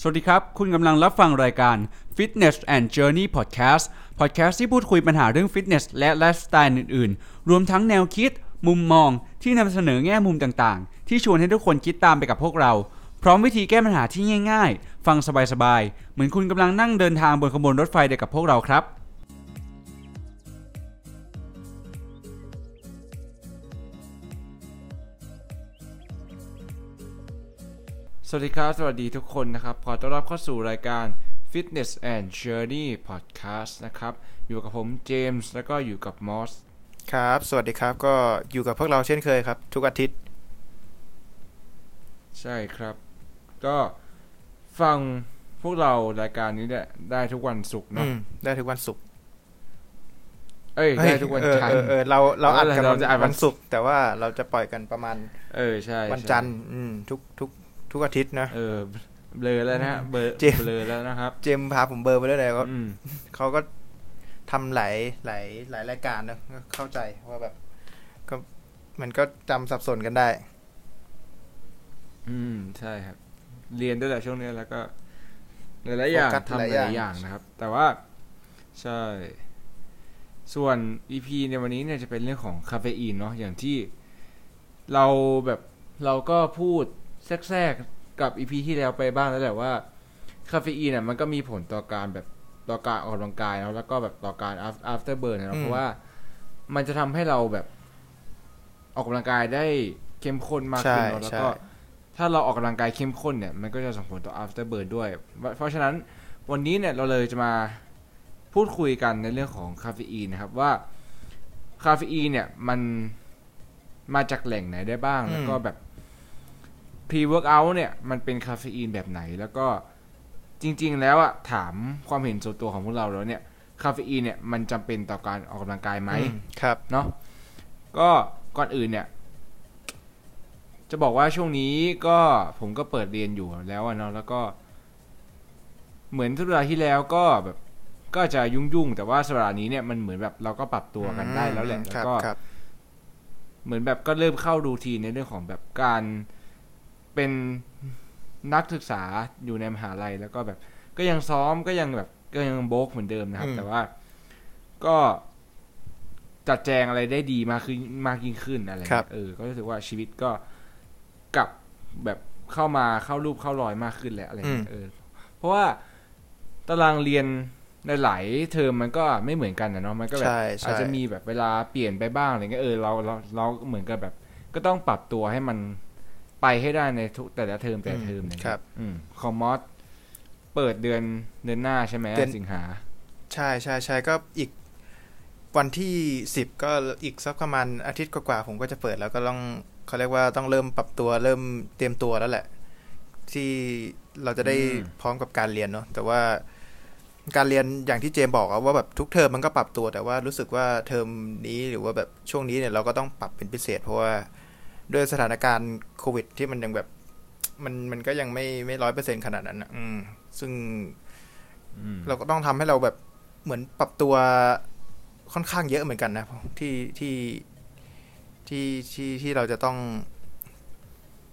สวัสดีครับ คุณกำลังรับฟังรายการ Fitness and Journey Podcast Podcast ที่พูดคุยปัญหาเรื่องฟิตเนสและไลฟ์สไตล์อื่นๆ รวมทั้งแนวคิด มุมมองที่นำเสนอแง่มุมต่างๆ ที่ชวนให้ทุกคนคิดตามไปกับพวกเรา พร้อมวิธีแก้ปัญหาที่ง่าย ๆ ฟังสบายๆ เหมือนคุณกำลังนั่งเดินทางบนขบวนรถไฟเดียวกับพวกเราครับ สวัสดีครับ สวัสดีทุกคนนะครับ ขอต้อนรับเข้าสู่รายการ Fitness and Journey Podcast นะครับ อยู่กับผมเจมส์แล้วก็อยู่กับมอส ครับ สวัสดีครับ ก็อยู่กับพวกเราเช่นเคยครับ ทุกอาทิตย์ ใช่ครับ ก็ฟังพวกเรารายการนี้เนี่ยได้ทุกวันศุกร์อืเนาะมได้ทุกวันศุกร์ เอ้ย ได้ทุกวันเออจันทเอร์อเออเราเราอัดกันเราวันจะอัดวันวันศุกร์แต่ว่าเราจะปล่อยกันประมาณ เออ ใช่ วันใช่จันทร์อืมทุกทุก ทุกอาทิตย์นะเออเบลอแล้วนะฮะเบลอเจมส์เบลอแล้วนะครับ เจมส์พาผมเบลอไปด้วยเลยเขาอืมเขาก็ทำหลายหลายหลายรายการนะก็เข้าใจว่าแบบ ก็มันก็จำสับสนกันได้ อืมใช่ครับ เรียนด้วยแหละช่วงนี้แล้วก็หลายๆอย่างโฟกัสทำหหลายลายๆๆออย่างย่างนะครับ แต่ว่าใช่ ส่วน EP ในวันนี้เนี่ยจะเป็นเรื่องของคาเฟอีนเนาะอย่างที่เราแบบเราก็พูด แทรกๆกับ EP ที่แล้วไปบ้างแล้วแหละว่าคาเฟอีนอะมันก็มีผลต่อการแบบต่อการออกกำลังกายเนาะแล้วก็แบบต่อการ af- after burn เนาะอืมเพราะว่ามันจะทำให้เราแบบออกกำลังกายได้เข้มข้นมากใช่ขึ้นเนาะแล้วใช่ก็ถ้าเราออกกำลังกายเข้มข้นเนี่ย มันก็จะส่งผลต่อ after burn ด้วย เพราะฉะนั้นวันนี้เนี่ยเราเลยจะมาพูดคุยกันในเรื่องของคาเฟอีนนะครับว่าคาเฟอีนเนี่ยมันมาจากแหล่งไหนได้บ้างอืมแล้วก็แบบ pre workout เนี่ยมันเป็นคาเฟอีนแบบไหน แล้วก็จริง ๆ แล้วอะถามความเห็นส่วนตัวของพวกเราแล้วเนี่ยคาเฟอีนเนี่ยมันจำเป็นต่อการออกกำลังกายไหมอืมครับเนาะก็ก่อนอื่นเนี่ย จะบอกว่าช่วงนี้ก็ผมก็เปิดเรียนอยู่แล้วอะเนาะแล้วก็ เหมือนสัปดาห์ที่แล้วก็แบบก็จะยุ่งๆแต่ว่าสัปดาห์นี้เนี่ยมันเหมือนแบบเราก็ปรับตัวกันได้แล้วแหละอืมแล้ครับวก็ครับเหมือนแบบก็เริ่มเข้ารูทีนในเรื่องของแบบการ เป็นนักศึกษาอยู่ในมหาลัยแล้วก็แบบ ก็ยังซ้อมก็ยังแบบก็ยังโบกเหมือนเดิมนะครับอืมแต่ว่าก็จัดแจงอะไรได้ดีมากขึ้นมากยิ่งขึ้นอะไรครับเงี้ยเออ ก็รู้สึกว่าชีวิตก็กลับแบบเข้ามาเข้ารูปเข้ารอยมากขึ้นแล้วอะไรเงี้ยเออ เพราะว่าตารางเรียนในหลายเทอมมันก็ไม่เหมือนกันนะเนาะมันก็แบบใช่ใช่อาจจะมีแบบเวลาเปลี่ยนไปบ้างอะไรเงี้ยเออเราเราเราเหมือนกับแบบ ก็ต้องปรับตัวให้มัน ไปให้ได้ในทุกแต่ละเทอมแต่ละเทอมเนี่ยครับอืมคอมมอสเปิดเดือนเดือนหน้าใช่ไหมเดือนสิงหา ใช่ใช่ใช่ก็อีกวันที่สิบก็อีกสักประมาณอาทิตย์กว่าๆผมก็จะเปิดแล้วก็ต้องเขาเรียกว่าต้องเริ่มปรับตัวเริ่มเตรียมตัวแล้วแหละ ที่เราจะได้อืมพร้อมกับการเรียนเนาะแต่ว่าการเรียนอย่างที่เจมบอกอะว่าแบบทุกเทอมมันก็ปรับตัวแต่ว่ารู้สึกว่าเทอมนี้หรือว่าแบบช่วงนี้เนี่ยเราก็ต้องปรับเป็นพิเศษ เพราะว่า ด้วยสถานการณ์โควิด ที่มันยังแบบมันมันก็ยังไม่ไม่ร้อยเปอร์เซ็นขนาดนั้นอะอืม ซึ่งอืมเราก็ต้องทำให้เราแบบเหมือนปรับตัวค่อนข้างเยอะเหมือนกันนะที่ที่ที่ที่ที่เราจะต้อง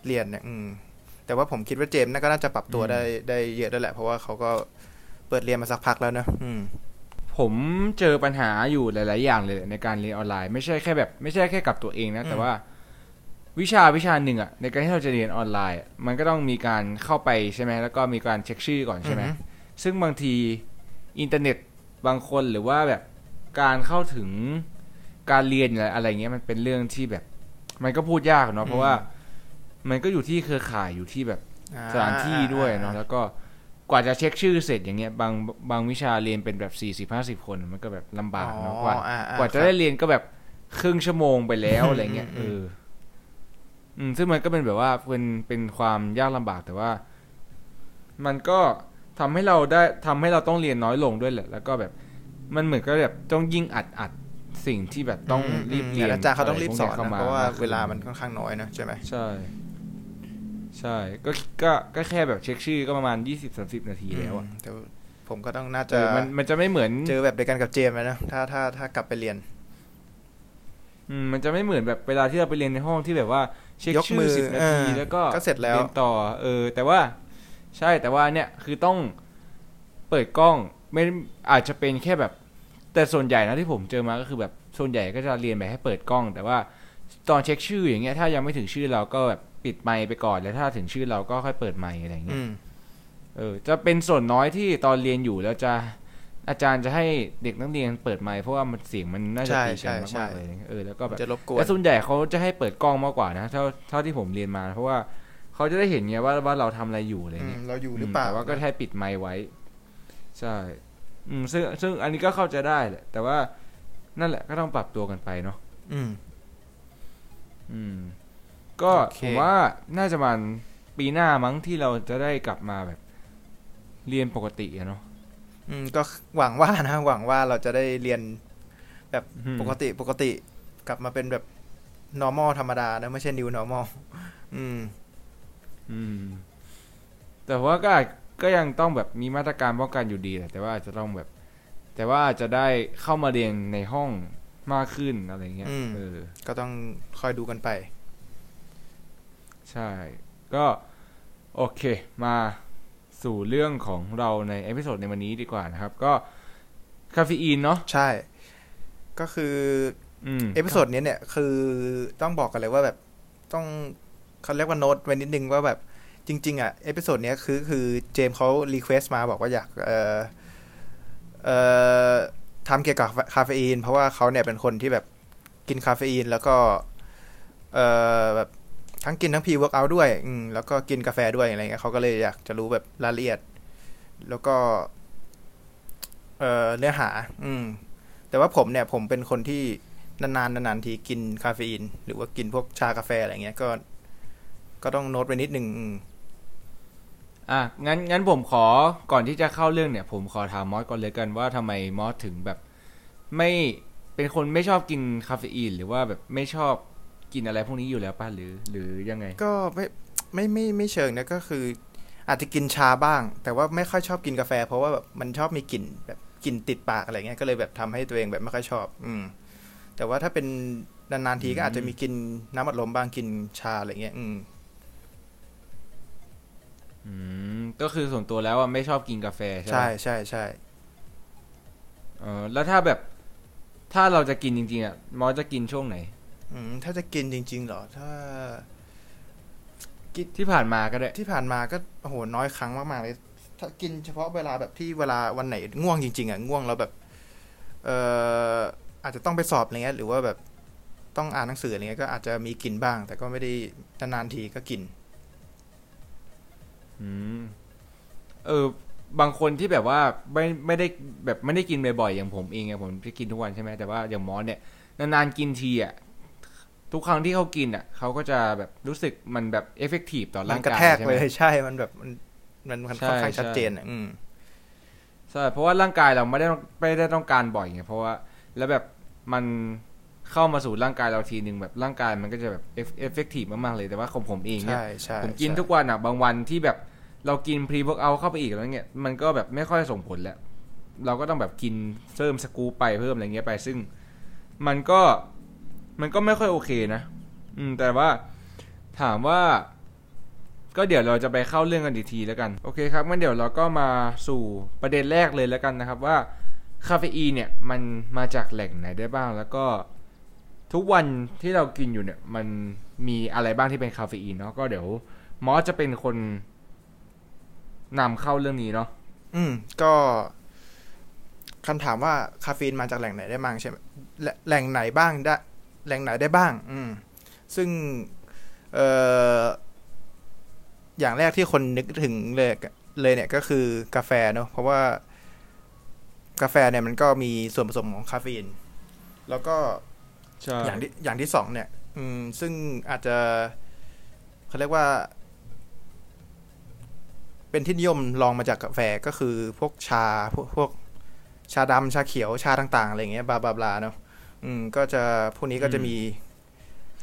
เรียนเนี่ยอืม แต่ว่าผมคิดว่าเจมส์น่าก็น่าจะปรับตัวได้ได้เยอะด้วยแหละ เพราะว่าเขาก็เปิดเรียนมาสักพักแล้วนะอืม ผมเจอปัญหาอยู่หลาย ๆ อย่างเลยในการเรียนออนไลน์ ไม่ใช่แค่แบบ ไม่ใช่แค่กับตัวเองนะอืมแต่ว่า วิชาวิชาหนึ่งอะในการที่เราจะเรียนออนไลน์อะมันก็ต้องมีการเข้าไปใช่ไหมแล้วก็มีการเช็คชื่อก่อนใช่ไหมอือฮึซึ่งบางทีอินเทอร์เน็ตบางคนหรือว่าแบบการเข้าถึงการเรียนอะไรอะไรเงี้ยมันเป็นเรื่องที่แบบ มันก็พูดยากเนาะเพราะว่ามันก็อยู่ที่เครือข่ายอยู่ที่แบบอ่สถานที่ด้วยเนาะแล้วก็กว่าจะเช็คชื่อเสร็จอย่างเงี้ยบางบางวิชาเรียนเป็นแบบสี่สิบห้าสิบคนมันก็แบบลำบากเนาะกว่าอ๋ออ่อ่กว่าจะครับได้เรียนก็แบบครึ่งชั่วโมงไปแล้วอะไรเงี้ยอืเอมอ อืมซึ่งมันก็เป็นแบบว่าเป็นเป็นความยากลำบากแต่ว่า มันก็ทำให้เราได้ทำให้เราต้องเรียนน้อยลงด้วยแหละ แล้วก็แบบมันเหมือนก็แบบต้องยิ่งอัดอัดสิ่งที่แบบต้องรีบเรียนอาจารย์เขาต้องรีบสอนะไพวกนะนี้เพราะว่าข้มเวลามันค่อนข้างน้อยนะใช่ไหมใช่ ใช่ก็ก็ก็แค่แบบเช็คชื่อก็ประมาณยี่สิบสามสิบนาทีแล้วอะอืมแต่ผมก็ต้องน่าเอจะอมันมันจะไม่เหมือนเจอแบบเดียวกันกับเจมส์นะถ้าถ้าถ้ากลับไปเรียน อืมมันจะไม่เหมือนแบบเวลาที่เราไปเรียนในห้องที่แบบว่า เช็คยกชื่มืออสิบนาทีเออแล้วก็ก็เสร็จแล้วเรียนต่อ เออ แต่ว่าใช่แต่ว่าเนี่ยคือต้องเปิดกล้องไม่อาจจะเป็นแค่แบบ แต่ส่วนใหญ่นะที่ผมเจอมาก็คือแบบส่วนใหญ่ก็จะเรียนแบบให้เปิดกล้อง แต่ว่าตอนเช็คชื่ออย่างเงี้ยถ้ายังไม่ถึงชื่อเราก็แบบปิดไมค์ไปก่อนแล้วถ้าถึงชื่อเราก็ค่อยเปิดไมค์อะไรเงี้อืยมเออ จะเป็นส่วนน้อยที่ตอนเรียนอยู่แล้วจะ อาจารย์จะให้เด็กนักเรียนเปิดไมค์เพราะว่ามันเสียงมันน่าจะใช่ตีกันใช่มากๆเลยเออแล้วก็แบบจะรบกวนแต่ส่วนใหญ่เขาจะให้เปิดกล้องมากกว่านะเท่าเท่าที่ผมเรียนมา เพราะว่าเขาจะได้เห็นไงว่าว่าเราทำอะไรอยู่อะไรอืมเงี้ยเราอยู่หรือเปล่าแต่ว่าก็แค่ปิดไมค์ไว้ ใช่ อืมซึ่งซึ่งอันนี้ก็เข้าใจได้แหละแต่ว่านั่นแหละก็ต้องปรับตัวกันไปเนาะอืม อืม ก็โอเคผมว่าน่าจะมันปีหน้ามั้งที่เราจะได้กลับมาแบบ เรียนปกติอะเนาะ อืมก็หวังว่านะ หวังว่าเราจะได้เรียนแบบอืมปกติปกติกลับมาเป็นแบบ normal ธรรมดานะ ไม่ใช่ new normal อืม อืม แต่ว่าก็อาจก็ยังต้องแบบมีมาตรการป้องกันอยู่ดีแหละแต่ว่าอาจจะต้องแบบ แต่ว่าอาจจะได้เข้ามาเรียนในห้องมากขึ้นอะไรเงี้ยอืมเออ ก็ต้องคอยดูกันไป ใช่ ก็ โอเค มา สู่เรื่องของเราใน episode ในวันนี้ดีกว่านะครับ ก็คาเฟอีนเนาะใช่ ก็คืออืม episode นี้เนี่ย คือต้องบอกกันเลยว่าแบบต้องเขาเรียกว่าโน้ตไว้นิดนึงว่าแบบจริง ๆ อะ episode เนี้ยคือคือเจมส์เขา request มาบอกว่าอยาก เอ่อเอ่อทำเกี่ยวกับคาเฟอีน เพราะว่าเขาเนี่ยเป็นคนที่แบบกินคาเฟอีนแล้วก็ เอ่อแบบ ทั้งกินทั้ง pre-workout ด้วย อืมแล้วก็กินกาแฟด้วยอะไรเงี้ยเขาก็เลยอยากจะรู้แบบรายละเอียด แล้วก็ เอ่อเนื้อหา อืม แต่ว่าผมเนี่ย ผมเป็นคนที่นานๆนานๆทีกินคาเฟอีน หรือว่ากินพวกชากาแฟอะไรเงี้ยก็ ก็ต้องโน้ตไปนิดนึงอืมอะงั้นงั้นผมขอก่อนที่จะเข้าเรื่องเนี่ย ผมขอถามมอสก่อนเลยกันว่าทำไมมอสถึงแบบ ไม่เป็นคนไม่ชอบกินคาเฟอีน หรือว่าแบบไม่ชอบ กินอะไรพวกนี้อยู่แล้วป่ะหรือ หรือยังไง ก็ไม่ไม่ไม่ไม่เชิงนะก็คือ อาจจะกินชาบ้าง แต่ว่าไม่ค่อยชอบกินกาแฟ เพราะว่าแบบมันชอบมีกลิ่นแบบกลิ่นติดปากอะไรเงี้ยก็เลยแบบทำให้ตัวเองแบบไม่ค่อยชอบ อืม แต่ว่าถ้าเป็นนานๆทีก็อาจจะมีกินน้ำอัดลมบ้างกินชาอะไรเงี้ย อืมอืมก็คือส่วนตัวแล้วอะไม่ชอบกินกาแฟใช่ไหมใช่ใช่ใช่เออแล้วถ้าแบบ ถ้าเราจะกินจริงๆอะมอสจะกินช่วงไหนอืม ถ้าจะกินจริง ๆ เหรอ ถ้าที่ผ่านมาก็ได้ ที่ผ่านมาก็โอ้โหน้อยครั้งมากๆเลย ถ้ากินเฉพาะเวลาแบบที่เวลาวันไหนง่วงจริง ๆอะง่วงแล้วแบบ เอ่ออาจจะต้องไปสอบอะไรเงี้ยหรือว่าแบบต้องอ่านหนังสืออะไรเงี้ยก็อาจจะมีกินบ้าง แต่ก็ไม่ได้นานๆทีก็กิน อืมเออบางคนที่แบบว่าไม่ไม่ได้แบบไม่ได้กินบ่อยๆอย่างผมเองอะผมจะกินทุกวันใช่ไหมแต่ว่าอย่างมอสเนี่ยนานๆกินทีอะ ทุกครั้งที่เขากินอะเขาก็จะแบบรู้สึกมันแบบเอฟเฟกตีฟต่อมัร่านงกระกายแทกใช่ไหเลมยใช่ มันแบบมันมันมันใช่ค่อนข้างชัดใช่เจนอะอืมใช่เพราะว่าร่างกายเราไม่ได้ต้องไม่ได้ต้องการบ่อยไงเพราะว่าแล้วแบบมันเข้ามาสู่ร่างกายเราทีหนึ่งแบบร่างกายมันก็จะแบบ effective มากๆเลยแต่ว่าของผมเองเนี่ยใช่ใช่ผมกินใช่ทุกวันอะบางวันที่แบบเรากิน pre-workout เข้าไปอีกแล้วเนี่ยมันก็แบบไม่ค่อยส่งผลแล้ว เราก็ต้องแบบกินเพิ่มสกู๊ปไปเพิ่มอะไรเงี้ยไป ซึ่งมันก็ มันก็ไม่ค่อยโอเคนะ อืม แต่ว่าถามว่า ก็เดี๋ยวเราจะไปเข้าเรื่องกันอีกทีแล้วกัน โอเคครับงั้นเดี๋ยวเราก็มาสู่ประเด็นแรกเลยแล้วกันนะครับว่าคาเฟอีนเนี่ยมันมาจากแหล่งไหนได้บ้าง แล้วก็ทุกวันที่เรากินอยู่เนี่ย มันมีอะไรบ้างที่เป็นคาเฟอีนเนาะก็เดี๋ยวมอสจะเป็นคนนำเข้าเรื่องนี้เนาะอืม ก็คำถามว่าคาเฟอีนมาจากแหล่งไหนได้บ้างใช่ไหมแหล่แหล่งไหนบ้างได้ แหล่งไหนได้บ้าง อืม ซึ่ง เอ่อ อย่างแรกที่คนนึกถึงเลยเลยเนี่ยก็คือกาแฟเนาะ เพราะว่ากาแฟเนี่ยมันก็มีส่วนผสมของคาเฟอีน แล้วก็ใช่อย่างที่อย่างที่สองเนี่ย อืม ซึ่งอาจจะเขาเรียกว่า เป็นที่นิยมลองมาจากกาแฟก็คือพวกชาพวกพวกชาดำชาเขียวชาต่าง ๆ อะไรเงี้ยบลาบลาบลาเนาะ อืมก็จะพวกนี้ก็จะมี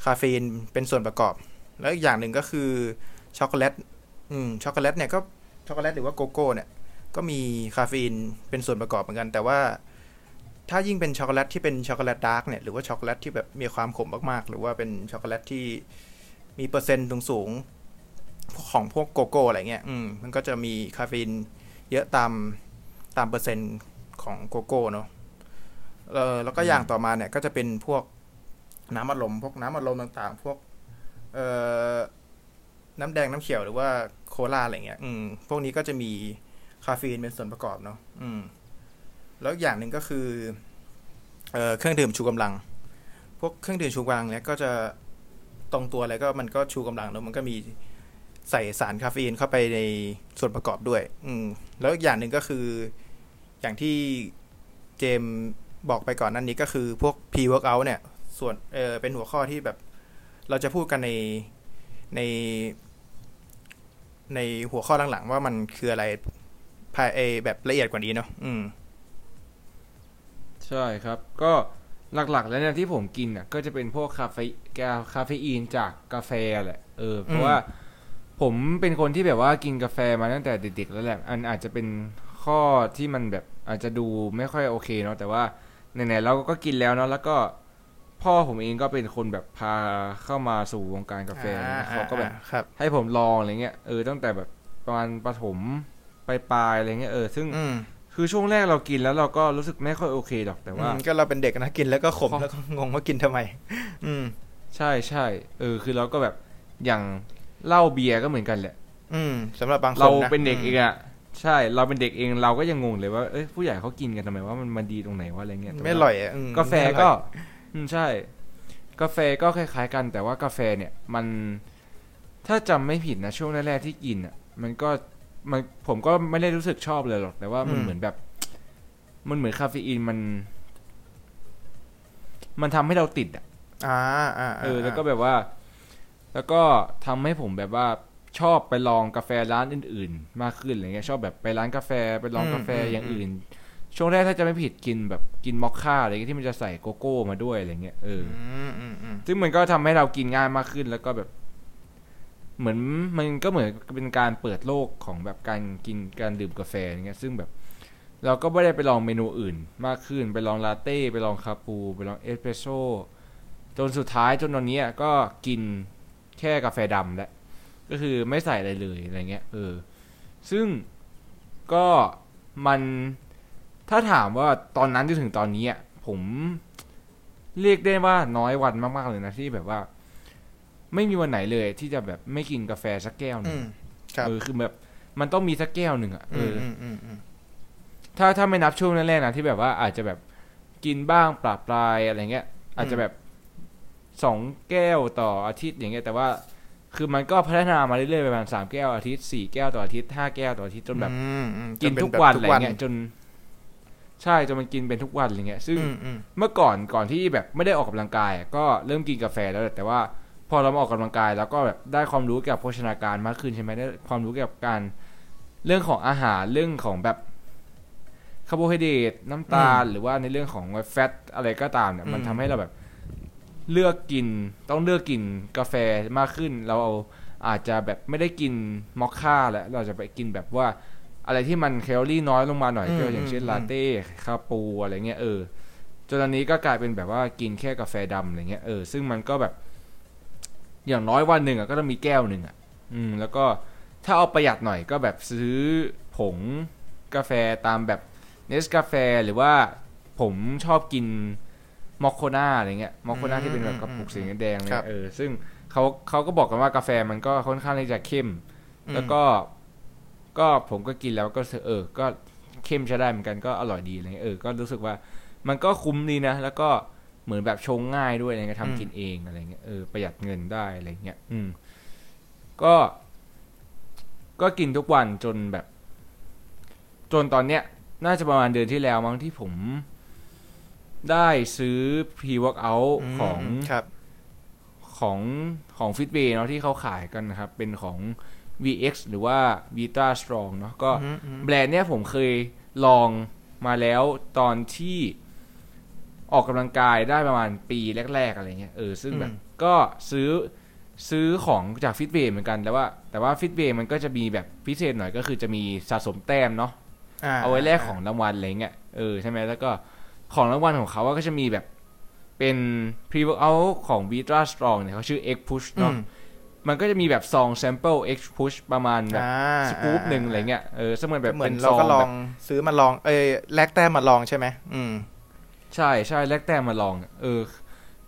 คาเฟอีนเป็นส่วนประกอบ แล้วอีกอย่างหนึ่งก็คือช็อกโกแลตอืมช็อกโกแลตเนี่ยก็ช็อกโกแลตหรือว่าโกโก้เนี่ยก็มีคาเฟอีนเป็นส่วนประกอบเหมือนกัน แต่ว่าถ้ายิ่งเป็นช็อกโกแลตที่เป็นช็อกโกแลต dark เนี่ยหรือว่าช็อกโกแลตที่แบบมีความขมมากๆ หรือว่าเป็นช็อกโกแลตที่มีเปอร์เซ็นต์สูงๆของพวกโกโก้อะไรเงี้ย อืมมันก็จะมีคาเฟอีนเยอะตามตามเปอร์เซ็นต์ของโกโก้เนาะ เออแล้วก็อย่างต่อมาเนี่ยก็จะเป็นพวกน้ำอัดลมพวกน้ำอัดลมต่างๆ พวก เอ่อน้ำแดงน้ำเขียวหรือว่าโคลาอะไรเงี้ย อืม พวกนี้ก็จะมีคาเฟอีนเป็นส่วนประกอบเนาะอืม แล้วอย่างหนึ่งก็คือเอ่อเครื่องดื่มชูกำลัง พวกเครื่องดื่มชูกำลังเนี่ยก็จะตรงตัวอะไรก็มันก็ชูกำลังแล้วมันก็มีใส่สารคาเฟอีนเข้าไปในส่วนประกอบด้วย อืม แล้วอีกอย่างหนึ่งก็คืออย่างที่เจม บอกไปก่อนหนั้นนี้ก็คือพวก pre workout เนี่ย ส่วนเออเป็นหัวข้อที่แบบ เราจะพูดกันในในในหัวข้อหลังๆ ว่ามันคืออะไรภายเอแบบละเอียดกว่านี้เนาะอืม ใช่ครับ ก็หลักๆ แล้วเนี่ยที่ผมกินอะ ก็จะเป็นพวกคาเฟกาคาเฟอีนจากกาแฟแหละ เออ เพอืราะมว่าผมเป็นคนที่แบบว่ากินกาแฟมาตั้งแต่เด็กๆแล้วแหละ อันอาจจะเป็นข้อที่มันแบบอาจจะดูไม่ค่อยโอเคเนาะแต่ว่า ไหนๆเราก็กินแล้วเนาะแล้วก็พ่อผมเองก็เป็นคนแบบพาเข้ามาสู่วงการกาแฟอะไรเงี้ยเขาก็แบบอ่ครับให้ผมลองอะไรเงี้ยเออตั้งแต่แบบประมาณประถมปลายๆอะไรเงี้ยเออซึ่งอืมคือช่วงแรกเรากินแล้วเราก็รู้สึกไม่ค่อยโอเคหรอกแต่ว่าอืมก็เราเป็นเด็กนะกินแล้วก็ขมข้อแล้วก็งงว่ากินทำไม อืม ใช่ใช่เออ คือเราก็แบบอย่างเหล้าเบียร์ก็เหมือนกันแหละ อืมสำหรับบางคนเรานะเป็นเด็กมเองอะ ใช่เราเป็นเด็กเองเราก็ยังงงเลยว่าเอ้ยผู้ใหญ่เขากินกันทำไมว่ามันมันดีตรงไหนว่าอะไรเงี้ยแต่ว่าไม่อร่อยอะอืมกาแฟไม่อก็ร่อยอืมใช่ กาแฟก็คล้ายๆกัน แต่ว่ากาแฟเนี่ยมันถ้าจำไม่ผิดนะช่วงแรกๆที่กินอะ มันก็มันผมก็ไม่ได้รู้สึกชอบเลยหรอก แต่ว่ามันเหมือนแบบ มันเหมือนคาเฟอีนมัน มันทำให้เราติดอะ อ่าอ่าาเออแล้วก็แบบว่า แล้วก็ทำให้ผมแบบว่า ชอบไปลองกาแฟร้านอื่น ๆ มากขึ้นอะไรเงี้ยชอบแบบไปร้านกาแฟไปลองกาแฟอย่างอื่น ช่วงแรกถ้าจะไม่ผิดกินแบบกินมอคค่าอะไรเงี้ยที่มันจะใส่โกโก้มาด้วยอะไรเงี้ยเอออืมอืมอืมซึ่งมันก็ทำให้เรากินง่ายมากขึ้นแล้วก็แบบ เหมือนมันก็เหมือนเป็นการเปิดโลกของแบบการกินการดื่มกาแฟอย่างเงี้ย ซึ่งแบบเราก็ไม่ได้ไปลองเมนูอื่นมากขึ้น ไปลองลาเต้ไปลองคาปู ไปลองเอสเปรสโซ่จนสุดท้ายจนตอนนี้อะก็กินแค่กาแฟดำแล้ว ก็คือไม่ใส่อะไรเลยอะไรเงี้ยเออซึ่งก็มันถ้าถามว่าตอนนั้นจนถึงตอนนี้อะผมเรียกได้ว่าน้อยวันมาก ๆ เลยนะที่แบบว่า ไม่มีวันไหนเลยที่จะแบบไม่กินกาแฟสักแก้วหนึอืงมครับเออคือแบบ มันต้องมีสักแก้วหนึ่งอะเออืมอออืมอืมอืมถ้าถ้าไม่นับช่วงแรกๆนะที่แบบว่าอาจจะแบบกินบ้างปรับปลายอะไรเงี้ย อาจจะแบบสองแก้วต่ออาทิตย์อย่างเงี้ย แต่ว่า คือมันก็พัฒนามาเรื่อยๆประมาณสามแก้วอาทิตย์สี่แก้วต่ออาทิตย์ห้าแก้วต่ออาทิตย์จนแบบอืมอืมกินจะเป็ทุกแบบวันทุอะไรเงี้ยจน ใช่จนมันกินเป็นทุกวันอะไรเงี้ย ซึ่งอืมอืมเมื่อก่อนก่อนที่แบบไม่ได้ออกกำลังกายอะก็เริ่มกินกาแฟแล้วแหละแต่ว่า พอเรามาออกกำลังกาย แล้วก็แบบได้ความรู้เกี่ยวกับโภชนาการมากขึ้นใช่ไหมได้ความรู้เกี่ยวกับการเรื่องของอาหารเรื่องของแบบคาร์โบไฮเดรตน้ำตาลหรือว่าในเรื่องของ fat อะไรก็ตามเนี่ยมันทำให้เราแบบ เลือกกิน ต้องเลือกกินกาแฟมากขึ้น เราเอาอาจจะแบบไม่ได้กินมอคค่าแล้วเราจะไปกินแบบว่า อะไรที่มันแคลอรี่น้อยลงมาหน่อยก็อย่างเช่นลาเต้คาปูอะไรเงี้ยเออจนตอนนี้ก็กลายเป็นแบบว่ากินแค่กาแฟดำอะไรเงี้ยเออซึ่งมันก็แบบ อย่างน้อยวันหนึ่งอะก็ต้องมีแก้วหนึ่งอะ อืม แล้วก็ถ้าเอาประหยัดหน่อยก็แบบซื้อผงกาแฟตามแบบเนสกาแฟหรือว่าผมชอบกิน มอคโคนาอะไรเงี้ยมอคโคนาที่เป็นแบบกระปุกสีแดงๆเนี่ยเออซึ่งเขาเขาก็บอกกันว่ากาแฟมันก็ค่อนข้างที่จะเข้มอืมแล้วก็ก็ผมก็กินแล้วก็เออ ก็เข้มใช้ได้เหมือนกันก็อร่อยดีอะไรเงี้ยเออก็รู้สึกว่ามันก็คุ้มดีนะ แล้วก็เหมือนแบบชงง่ายด้วยอะไรเงี้ยทำกินเองอะไรเงี้ยเออประหยัดเงินได้อะไรเงี้ยอืม ก็ ก็กินทุกวันจนแบบ จนตอนเนี้ย น่าจะประมาณเดือนที่แล้วมั้งที่ผม ได้ซื้อ pre workout มของครับของของฟิตเบเนาะที่เขาขายกันนะครับ เป็นของ VX หรือว่า Vita Strong เนาะก็อืมอืมแบรนด์เนี้ยผมเคยลองมาแล้วตอนที่ออกกำลังกายได้ประมาณปีแรก ๆ อะไรเงี้ยเออซึ่งแบบก็ซื้อซื้อของจากฟิตเบเหมือนกัน แต่ว่า แต่ว่าฟิตเบมันก็จะมีแบบพิเศษหน่อยก็คือจะมีสะสมแต้มเนาะเอาไว้แลกของรางวัลอะไรเงี้ยเออใช่ไหมแล้วก็ ของรางวัลของเขาก็จะมีแบบเป็น pre workout ของ Vita Strong เนี่ยเขาชื่อ X Push อืเนาะมมันก็จะมีแบบซอง sample X push ประมาณแบบอ่าสกู๊ปหนึ่งอะไรเงี้ย เออซึ่งมันแบบเหมือเป็นนเราซองก็ลอแบงบซื้อมาลอง เอ้ยแลกแต้มมาลองใช่ไหม อืม ใช่ใช่แลกแต้มมาลอง เออ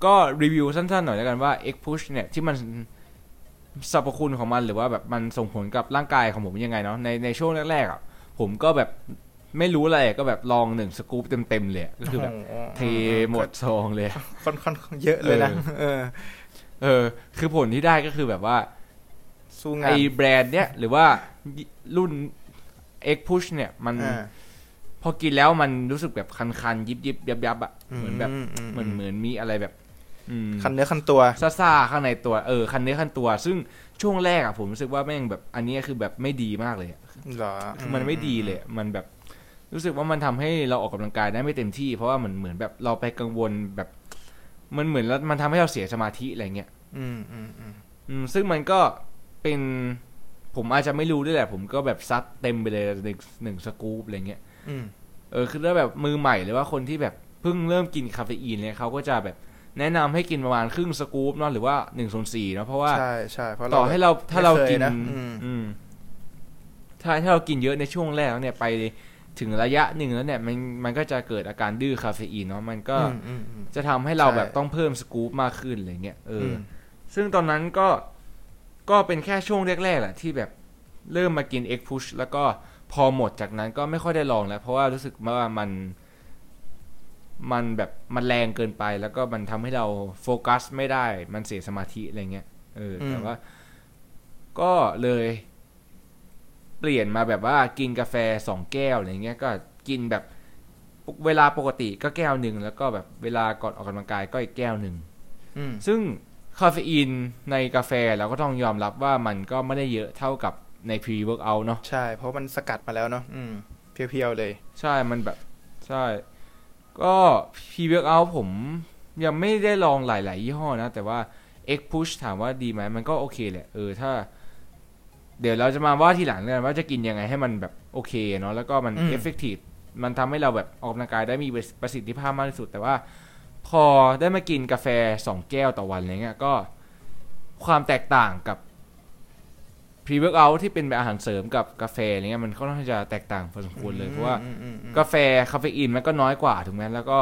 ก็รีวิวสั้นๆหน่อยแล้วกันว่า X push เนี่ยที่มันสรรพคุณของมันหรือว่าแบบมันส่งผลกับร่างกายของผมยังไงเนาะ ในในช่วงแรกๆอะผมก็แบบ ไม่รู้อะไรก็แบบลองหนึ่งสกู๊ปเต็มๆเลยอะก็คือแบบโอ้โเทหมดซองเลยค่อนค่อนเยอะเลยนะเออ เออ คือผลที่ได้ก็คือแบบว่าสู้งาไอนแบรนด์เนี้ยหรือว่ารุ่น X Push เนี่ย มันอ่าพอกินแล้วมันรู้สึกแบบคันๆ ยิบยิบยับยับๆอะเหมือนแบบอืมเหมือนเหมือนมีอะไรแบบอืมคันเนื้อคันตัวซ่าๆข้างในตัวเออคันเนื้อคันตัว ซึ่งช่วงแรกอะผมรู้สึกว่าแม่งแบบอันนี้คือแบบไม่ดีมากเลยอะเหรอคือมันไม่ดีเลยอะมันแบบ รู้สึกว่ามันทำให้เราออกกำลังกายได้ไม่เต็มที่ เพราะว่ามันเหมือนแบบเราไปกังวลแบบ มันเหมือนแล้วมันทำให้เราเสียสมาธิอะไรเงี้ยอืมอืมอืมอืมซึ่งมันก็เป็นผมอาจจะไม่รู้ด้วยแหละ ผมก็แบบซัดเต็มไปเลยหนึ่งหนึ่งสกู๊ปอะไรเงี้ยอืมเออคือถ้าแบบมือใหม่หรือว่าคนที่แบบเพิ่งเริ่มกินคาเฟอีนเนี่ยเขาก็จะแบบแนะนำให้กินประมาณครึ่งสกู๊ปเนาะหรือว่าหนึ่งส่วนสี่เนาะเพราะว่าใช่ใช่เพราะต่อให้เราถ้าเรากินไม่คยะอืมอืมถ้าถ้าเรากินเยอะในช่วงแรกแล้วเนี่ยไป ถึงระยะหนึ่งแล้วเนี่ยมันมันก็จะเกิดอาการดื้อคาเฟอีนเนาะมันก็อืมอืมอืมจะทำให้เราใช่แบบต้องเพิ่มสกู๊ปมากขึ้นอะไรเงี้ยเอออมซึ่งตอนนั้นก็ก็เป็นแค่ช่วงแรกๆแหละที่แบบเริ่มมากิน X Push แล้วก็พอหมดจากนั้นก็ไม่ค่อยได้ลองแล้ว เพราะว่ารู้สึกว่ามัน มันแบบมันแรงเกินไป แล้วก็มันทำให้เราโฟกัสไม่ได้ มันเสียสมาธิอะไรเงี้ยเอออมแต่ว่า ก็เลย เปลี่ยนมาแบบว่ากินกาแฟสองแก้วอะไรเงี้ยก็กินแบบเวลาปกติก็แก้วหนึ่งแล้วก็แบบเวลาก่อนออกกำลังกายก็อีกแก้วหนึ่งอืมซึ่งคาเฟอีนในกาแฟเราก็ต้องยอมรับว่ามันก็ไม่ได้เยอะเท่ากับใน pre-workout เนาะใช่ เพราะมันสกัดมาแล้วเนาะอืมเพียวๆเลย ใช่มันแบบใช่ ก็ pre-workout ผมยังไม่ได้ลองหลาย ๆ ยี่ห้อนะ แต่ว่า X Push ถามว่าดีไหมมันก็โอเคแหละ เออถ้า เดี๋ยวเราจะมาว่าทีหลังกันว่าจะกินยังไงให้มันแบบโอเคเนาะแล้วก็มันอืม effective มันทำให้เราแบบออกกำลังกายได้มีประสิทธิภาพมากที่สุด แต่ว่าพอได้มากินกาแฟสองแก้วต่อวันอะไรเงี้ยก็ความแตกต่างกับ pre-workout ที่เป็นแบบอาหารเสริมกับกาแฟอะไรเงี้ยมันค่อนข้างจะแตกต่างพอสมควรเลยเพราะว่าอืมอืมอืมกาแฟคาเฟอีนมันก็น้อยกว่าถูกไหมแล้วก็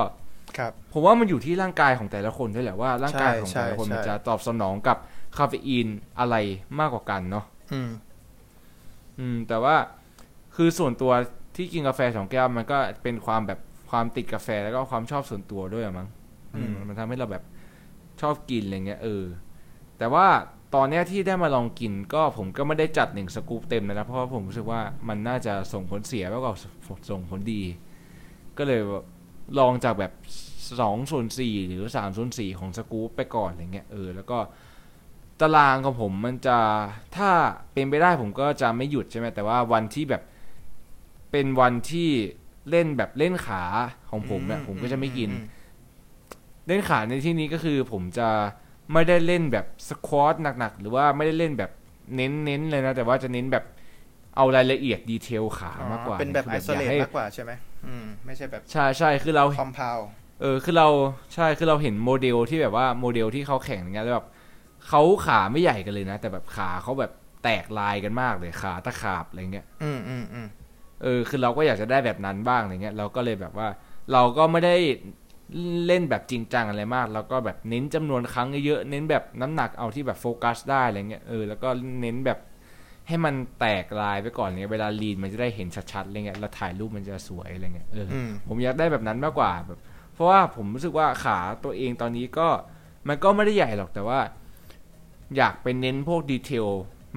ครับผมว่ามันอยู่ที่ร่างกายของแต่ละคนด้วยแหละว่าร่างกายของใช่แต่ละคนใช่มันจะตอบสนองกับคาเฟอีนอะไรมากกว่ากันเนาะ อืมอืม แต่ว่าคือส่วนตัวที่กินกาแฟสองแก้วมันก็เป็นความแบบความติดกาแฟแล้วก็ความชอบส่วนตัวด้วยอะมั้งอืมอืมมันทำให้เราแบบชอบกินอะไรเงี้ยเออ แต่ว่าตอนเนี้ยที่ได้มาลองกินก็ผมก็ไม่ได้จัดหนึ่งสกู๊ปเต็มเลยนะเพราะว่าผมรู้สึกว่ามันน่าจะส่งผลเสียมากกว่าส่งผลดี ก็เลยแบบลองจากแบบสองส่วนสี่หรือสามส่วนสี่ของสกู๊ปไปก่อนอะไรเงี้ยเออแล้วก็ ตารางของผมมันจะถ้าเป็นไปได้ผมก็จะไม่หยุดใช่ไหมแต่ว่าวันที่แบบเป็นวันที่เล่นแบบเล่นขาของผมเนี่ยผมก็จะไม่กินอืมเล่นขาในที่นี้ก็คือผมจะไม่ได้เล่นแบบสควอตหนักๆ หรือว่าไม่ได้เล่นแบบเน้นๆเลยนะ แต่ว่าจะเน้นแบบเอารายละเอียด detail ขาอ๋อมากกว่า เป็นแบบคือ isolate ให้มากกว่าใช่ไหมอืมไม่ใช่แบบใช่ใช่คือเรา compoundเออคือเราใช่คือเราเห็นโมเดลที่แบบว่าโมเดลที่เขาแข่งอย่างเงี้ยแล้วแบบ เขาขาไม่ใหญ่กันเลยนะ แต่แบบขาเขาแบบแตกลายกันมากเลยขาตะขาบอะไรเงี้ยอืมอืมอืมเออคือเราก็อยากจะได้แบบนั้นบ้างอะไรเงี้ยเราก็เลยแบบว่า เราก็ไม่ได้เล่นแบบจริงจังอะไรมากเราก็แบบเน้นจำนวนครั้งเยอะๆเน้นแบบน้ำหนักเอาที่แบบโฟกัสได้อะไรเงี้ยเออแล้วก็เน้นแบบให้มันแตกลายไปก่อนเงี้ยเวลาลีนมันจะได้เห็นชัดๆอะไรเงี้ยแล้วถ่ายรูปมันจะสวยอะไรเงี้ยเออออืมผมอยากได้แบบนั้นมากกว่าแบบ เพราะว่าผมรู้สึกว่าขาตัวเองตอนนี้ก็มันก็ไม่ได้ใหญ่หรอกแต่ว่า อยากเป็นเน้นพวกดีเทล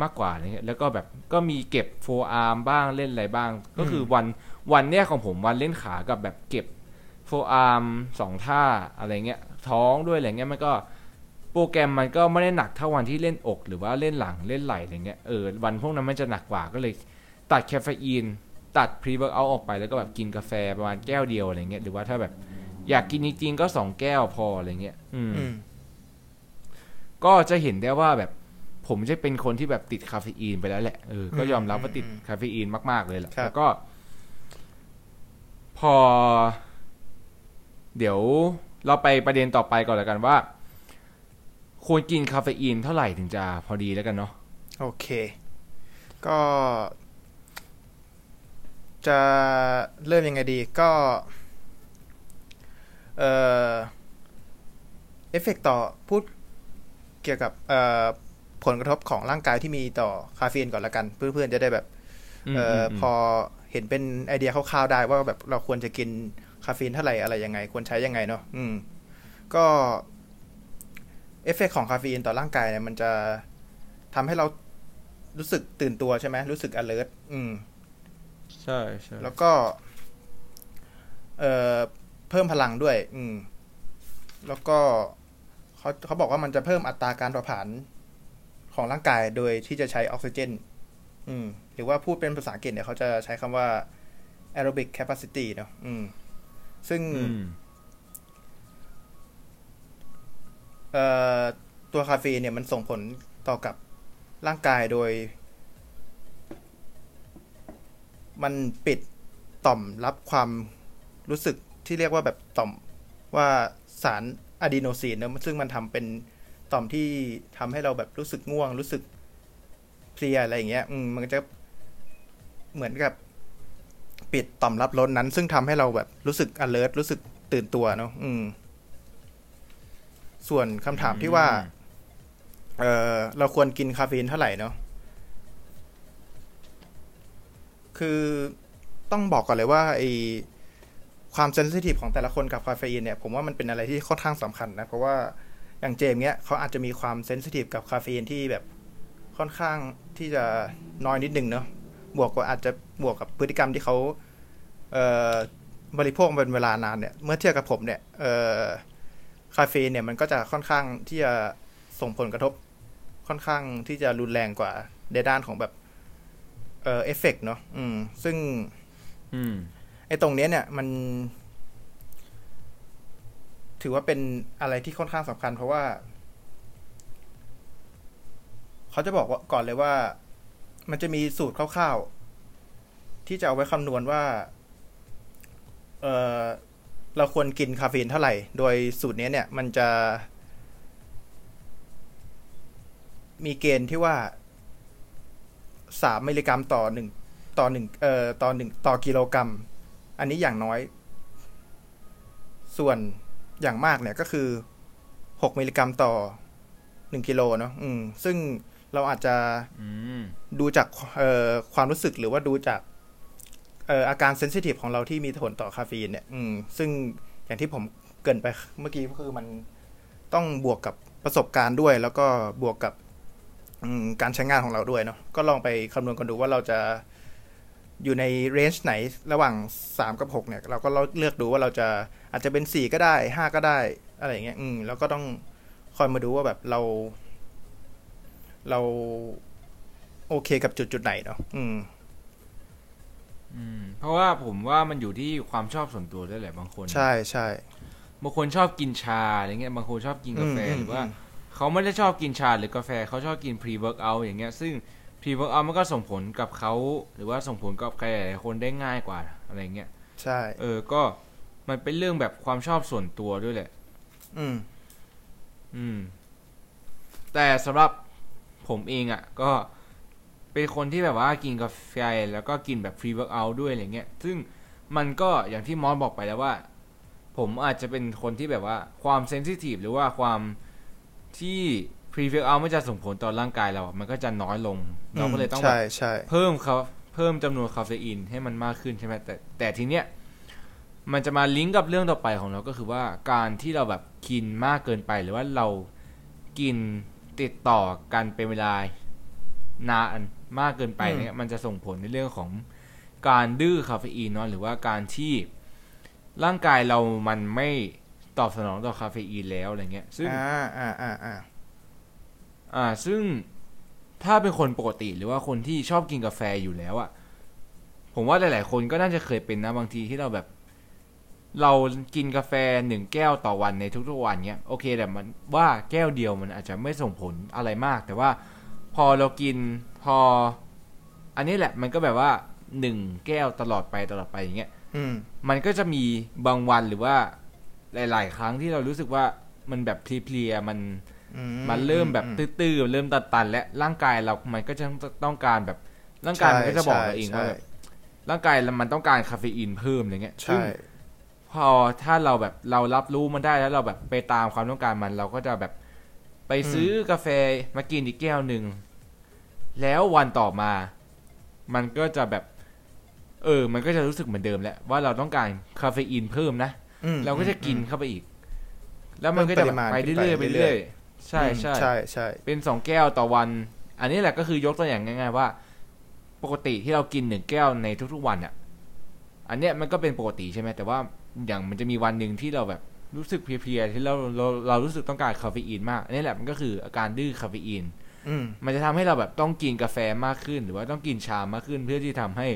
มากกว่าอะไรเงี้ยแล้วก็แบบก็มีเก็บโฟอาร์มบ้างเล่นอะไรบ้าง ก็คือวันวันเนี้ยของผมวันเล่นขากับแบบเก็บโฟอาร์มสองท่าอะไรเงี้ยท้องด้วยอะไรเงี้ยมันก็โปรแกรมมันก็ไม่ได้หนักเท่าวันที่เล่นอก หรือว่าเล่นหลังเล่นไหล่อะไรเงี้ยเออวันพวกนั้นมันจะหนักกว่าก็เลยตัดคาเฟอีนตัด pre workout ออกไปแล้วก็แบบกินกาแฟประมาณแก้วเดียวอะไรเงี้ยหรือว่าถ้าแบบอยากกินจริงๆก็สองแก้วพออะไรเงี้ยอืมอืม ก็จะเห็นได้ว่าแบบผมจะเป็นคนที่แบบติดคาเฟอีนไปแล้วแหละเออก็ยอมรับว่าติดคาเฟอีนมากๆเลยแหละครับแล้วก็ พอ เดี๋ยวเราไปประเด็นต่อไปก่อนแล้วกันว่า ควรกินคาเฟอีนเท่าไหร่ถึงจะพอดีแล้วกันเนาะโอเค ก็ จะเริ่มยังไงดี ก็ เอ่อเอฟเฟกต่อพูด เกี่ยวกับเอ่อผลกระทบของร่างกายที่มีต่อคาเฟอีนก่อนละกัน เพื่อนๆจะได้แบบเอ่ออพอเห็นเป็นไอเดียคร่าวๆได้ว่าแบบเราควรจะกินคาเฟอีนเท่าไหร่อะไรยังไง ควรใช้ยังไงเนาะอืม ก็เอฟเฟกของคาเฟอีนต่อร่างกายเนี่ยมันจะทำให้เรารู้สึกตื่นตัวใช่ไหมรู้สึก alert อืม ใช่ใช่แล้วก็ เอ่อเพิ่มพลังด้วย อืม แล้วก็ เขาเขาบอกว่ามันจะเพิ่มอัตราการเผาผลาญของร่างกายโดยที่จะใช้ออกซิเจน อืม หรือว่าพูดเป็นภาษาอังกฤษเนี่ยเขาจะใช้คำว่า aerobic capacity เนาะอืม ซึ่งอืมเอ่อตัวคาเฟอีนเนี่ยมันส่งผลต่อกับร่างกายโดย มันปิดต่อมรับความรู้สึกที่เรียกว่าแบบต่อมว่าสาร อะดีโนซีนเนอะซึ่งมันทำเป็นต่อมที่ทำให้เราแบบรู้สึกง่วง รู้สึกเพลียอะไรอย่างเงี้ย อืมมันก็จะเหมือนกับ ปิดต่อมรับรสนั้น ซึ่งทำให้เราแบบรู้สึก alert รู้สึกตื่นตัวเนาะอืม ส่วนคำถามที่ว่า เออเราควรกินคาเฟอีนเท่าไหร่เนาะคือต้องบอกก่อนเลยว่าไอ ความ sensitive ของแต่ละคนกับคาเฟอีนเนี่ยผมว่ามันเป็นอะไรที่ค่อนข้างสำคัญนะ เพราะว่าอย่างเจมเนี้ยเขาอาจจะมีความ sensitive กับคาเฟอีนที่แบบค่อนข้างที่จะน้อยนิดนึงเนาะบวกกับอาจจะบวกกับพฤติกรรมที่เขาบริโภคเป็นเวลานานเนี่ยเมื่อเทียบกับผมเนี่ยคาเฟอีนเนี่ยมันก็จะค่อนข้างที่จะส่งผลกระทบค่อนข้างที่จะรุนแรงกว่าในด้านของแบบเอ่อเอฟเฟกเนาะอืม ซึ่ง อืม ไอ้ตรงเนี้ยเนี่ยมัน ถือว่าเป็นอะไรที่ค่อนข้างสำคัญ เพราะว่า เขาจะบอกว่าก่อนเลยว่า มันจะมีสูตรคร่าวๆ ที่จะเอาไว้คำนวณว่า เออเราควรกินคาเฟอีนเท่าไหร่ โดยสูตรนี้เนี่ย มันจะ มีเกณฑ์ที่ว่าสามมิลลิกรัมต่อหนึ่งต่อหนึ่งเอ่อต่อหนึ่งต่อกิโลกรัม อันนี้อย่างน้อย ส่วนอย่างมากเนี่ยก็คือหกมิลลิกรัมต่อหนึ่งกิโลเนาะอืม ซึ่งเราอาจจะอืมดูจากเอ่อความรู้สึกหรือว่าดูจากเอ่ออาการ sensitive ของเราที่มีผลต่อคาเฟอีนเนี่ย อืม ซึ่งอย่างที่ผมเกริ่นไปเมื่อกี้ก็คือมันต้องบวกกับประสบการณ์ด้วย แล้วก็บวกกับอืมการใช้งานของเราด้วยเนาะก็ลองไปคำนวณกันดูว่าเราจะ อยู่ในเรนจ์ไหนระหว่าง 3 กับ 6 เนี่ย เราก็เลือกดูว่าเราจะอาจจะเป็น 4 ก็ได้ 5 ก็ได้ อะไรอย่างเงี้ย อืมแล้วก็ต้องคอยมาดูว่าแบบเรา เราโอเคกับจุดจุดๆไหนเนาะอืม อืม เพราะว่าผมว่ามันอยู่ที่ความชอบส่วนตัวด้วยแหละบางคน ใช่ใช่บางคนชอบกินชาอะไรเงี้ยบางคนชอบกินกาแฟอืมหรือว่าอืมเขาไม่ได้ชอบกินชาหรือกาแฟเขาชอบกิน pre workout อย่างเงี้ย ซึ่ง pre workout มันก็ส่งผลกับเขาหรือว่าส่งผลกับใครหลายๆคนได้ง่ายกว่าอะไรเงี้ยใช่ เออก็มันเป็นเรื่องแบบความชอบส่วนตัวด้วยแหละ อืม อืม แต่สำหรับผมเองอะ่ะ ก็เป็นคนที่แบบว่ากินกาแฟแล้วก็กินแบบ pre workout ด้วยอะไรเงี้ย ซึ่งมันก็อย่างที่มอสบอกไปแล้วว่า ผมอาจจะเป็นคนที่แบบว่าความ sensitive หรือว่าความที่ pre workout มันจะส่งผลต่อร่างกายเราอะมันก็จะน้อยลง เราก็เลยต้องแบบใช่ใช่เพิ่มคาเพิ่มจำนวนคาเฟอีนให้มันมากขึ้นใช่ไหมแต่แต่ทีเนี้ยมันจะมาลิงก์กับเรื่องต่อไปของเราก็คือว่าการที่เราแบบกินมากเกินไป หรือว่าเรากินติดต่อกันเป็นเวลานานมากเกินไปเนี่ยมันจะส่งผลในเรื่องของการดื้อคาเฟอีนเนาะหรือว่าการที่ร่างกายเรามันไม่ตอบสนองต่อคาเฟอีนแล้วอะไรเงี้ย ซึ่งอ่าอ่าอ่า อ่าอ่าซึ่งถ้าเป็นคนปกติหรือว่าคนที่ชอบกินกาแฟอยู่แล้วอะผมว่าหลาย ๆ คนก็น่าจะเคยเป็นนะบางทีที่เราแบบ เรากินกาแฟหนึ่งแก้วต่อวันในทุกๆวันเนี้ยโอเคแต่มันว่าแก้วเดียวมันอาจจะไม่ส่งผลอะไรมาก แต่ว่าพอเรากินพอ อันนี้แหละ มันก็แบบว่าหนึ่งแก้วตลอดไปตลอดไปอย่างเงี้ยอืมมันก็จะมีบางวันหรือว่า หลาย ๆ ครั้งที่เรารู้สึกว่ามันแบบเพลียๆมันอื มันเริ่มแบบอืตื้อๆเริ่มตันๆและร่างกายเรา มันก็จะต้องการแบบร่างกายมันก็จะบอกเราเองว่าใช่แบบร่างกายมันต้องการคาเฟอีนเพิ่มอะไรเงี้ยซึ่งใช่พอถ้าเราแบบเรารับรู้มันได้แล้วเราแบบไปตามความต้องการมันเราก็จะแบบไปซื้อกาแฟมากินอีกแก้วหนึ่งแล้ววันต่อมา มันก็จะแบบ เออ มันก็จะรู้สึกเหมือนเดิมแหละว่าเราต้องการคาเฟอีนเพิ่มนะอืมเราก็จะกินอืมเข้าไปอีก แล้วมันก็จะแบบเพิ่มปริมาณไปขึ้นเรื่อยๆไปไปเรื่เรื่ออยยๆ ใช่ใช่ใช่ใช่เป็นสองแก้วต่อวัน อันนี้แหละก็คือยกตัวอย่างง่าย ๆ ว่า ปกติที่เรากินหนึ่งแก้วในทุกๆวันอะ อันเนี้ยมันก็เป็นปกติใช่ไหมแต่ว่าอย่างมันจะมีวันหนึ่งที่เราแบบรู้สึกเพลียๆที่เราเราเรารู้สึกต้องการคาเฟอีนมากอันนี้แหละมันก็คืออาการดื้อคาเฟอีนอืมมันจะทำให้เราแบบต้องกินกาแฟมากขึ้น หรือว่าต้องกินชามากขึ้น เพื่อที่ทำให้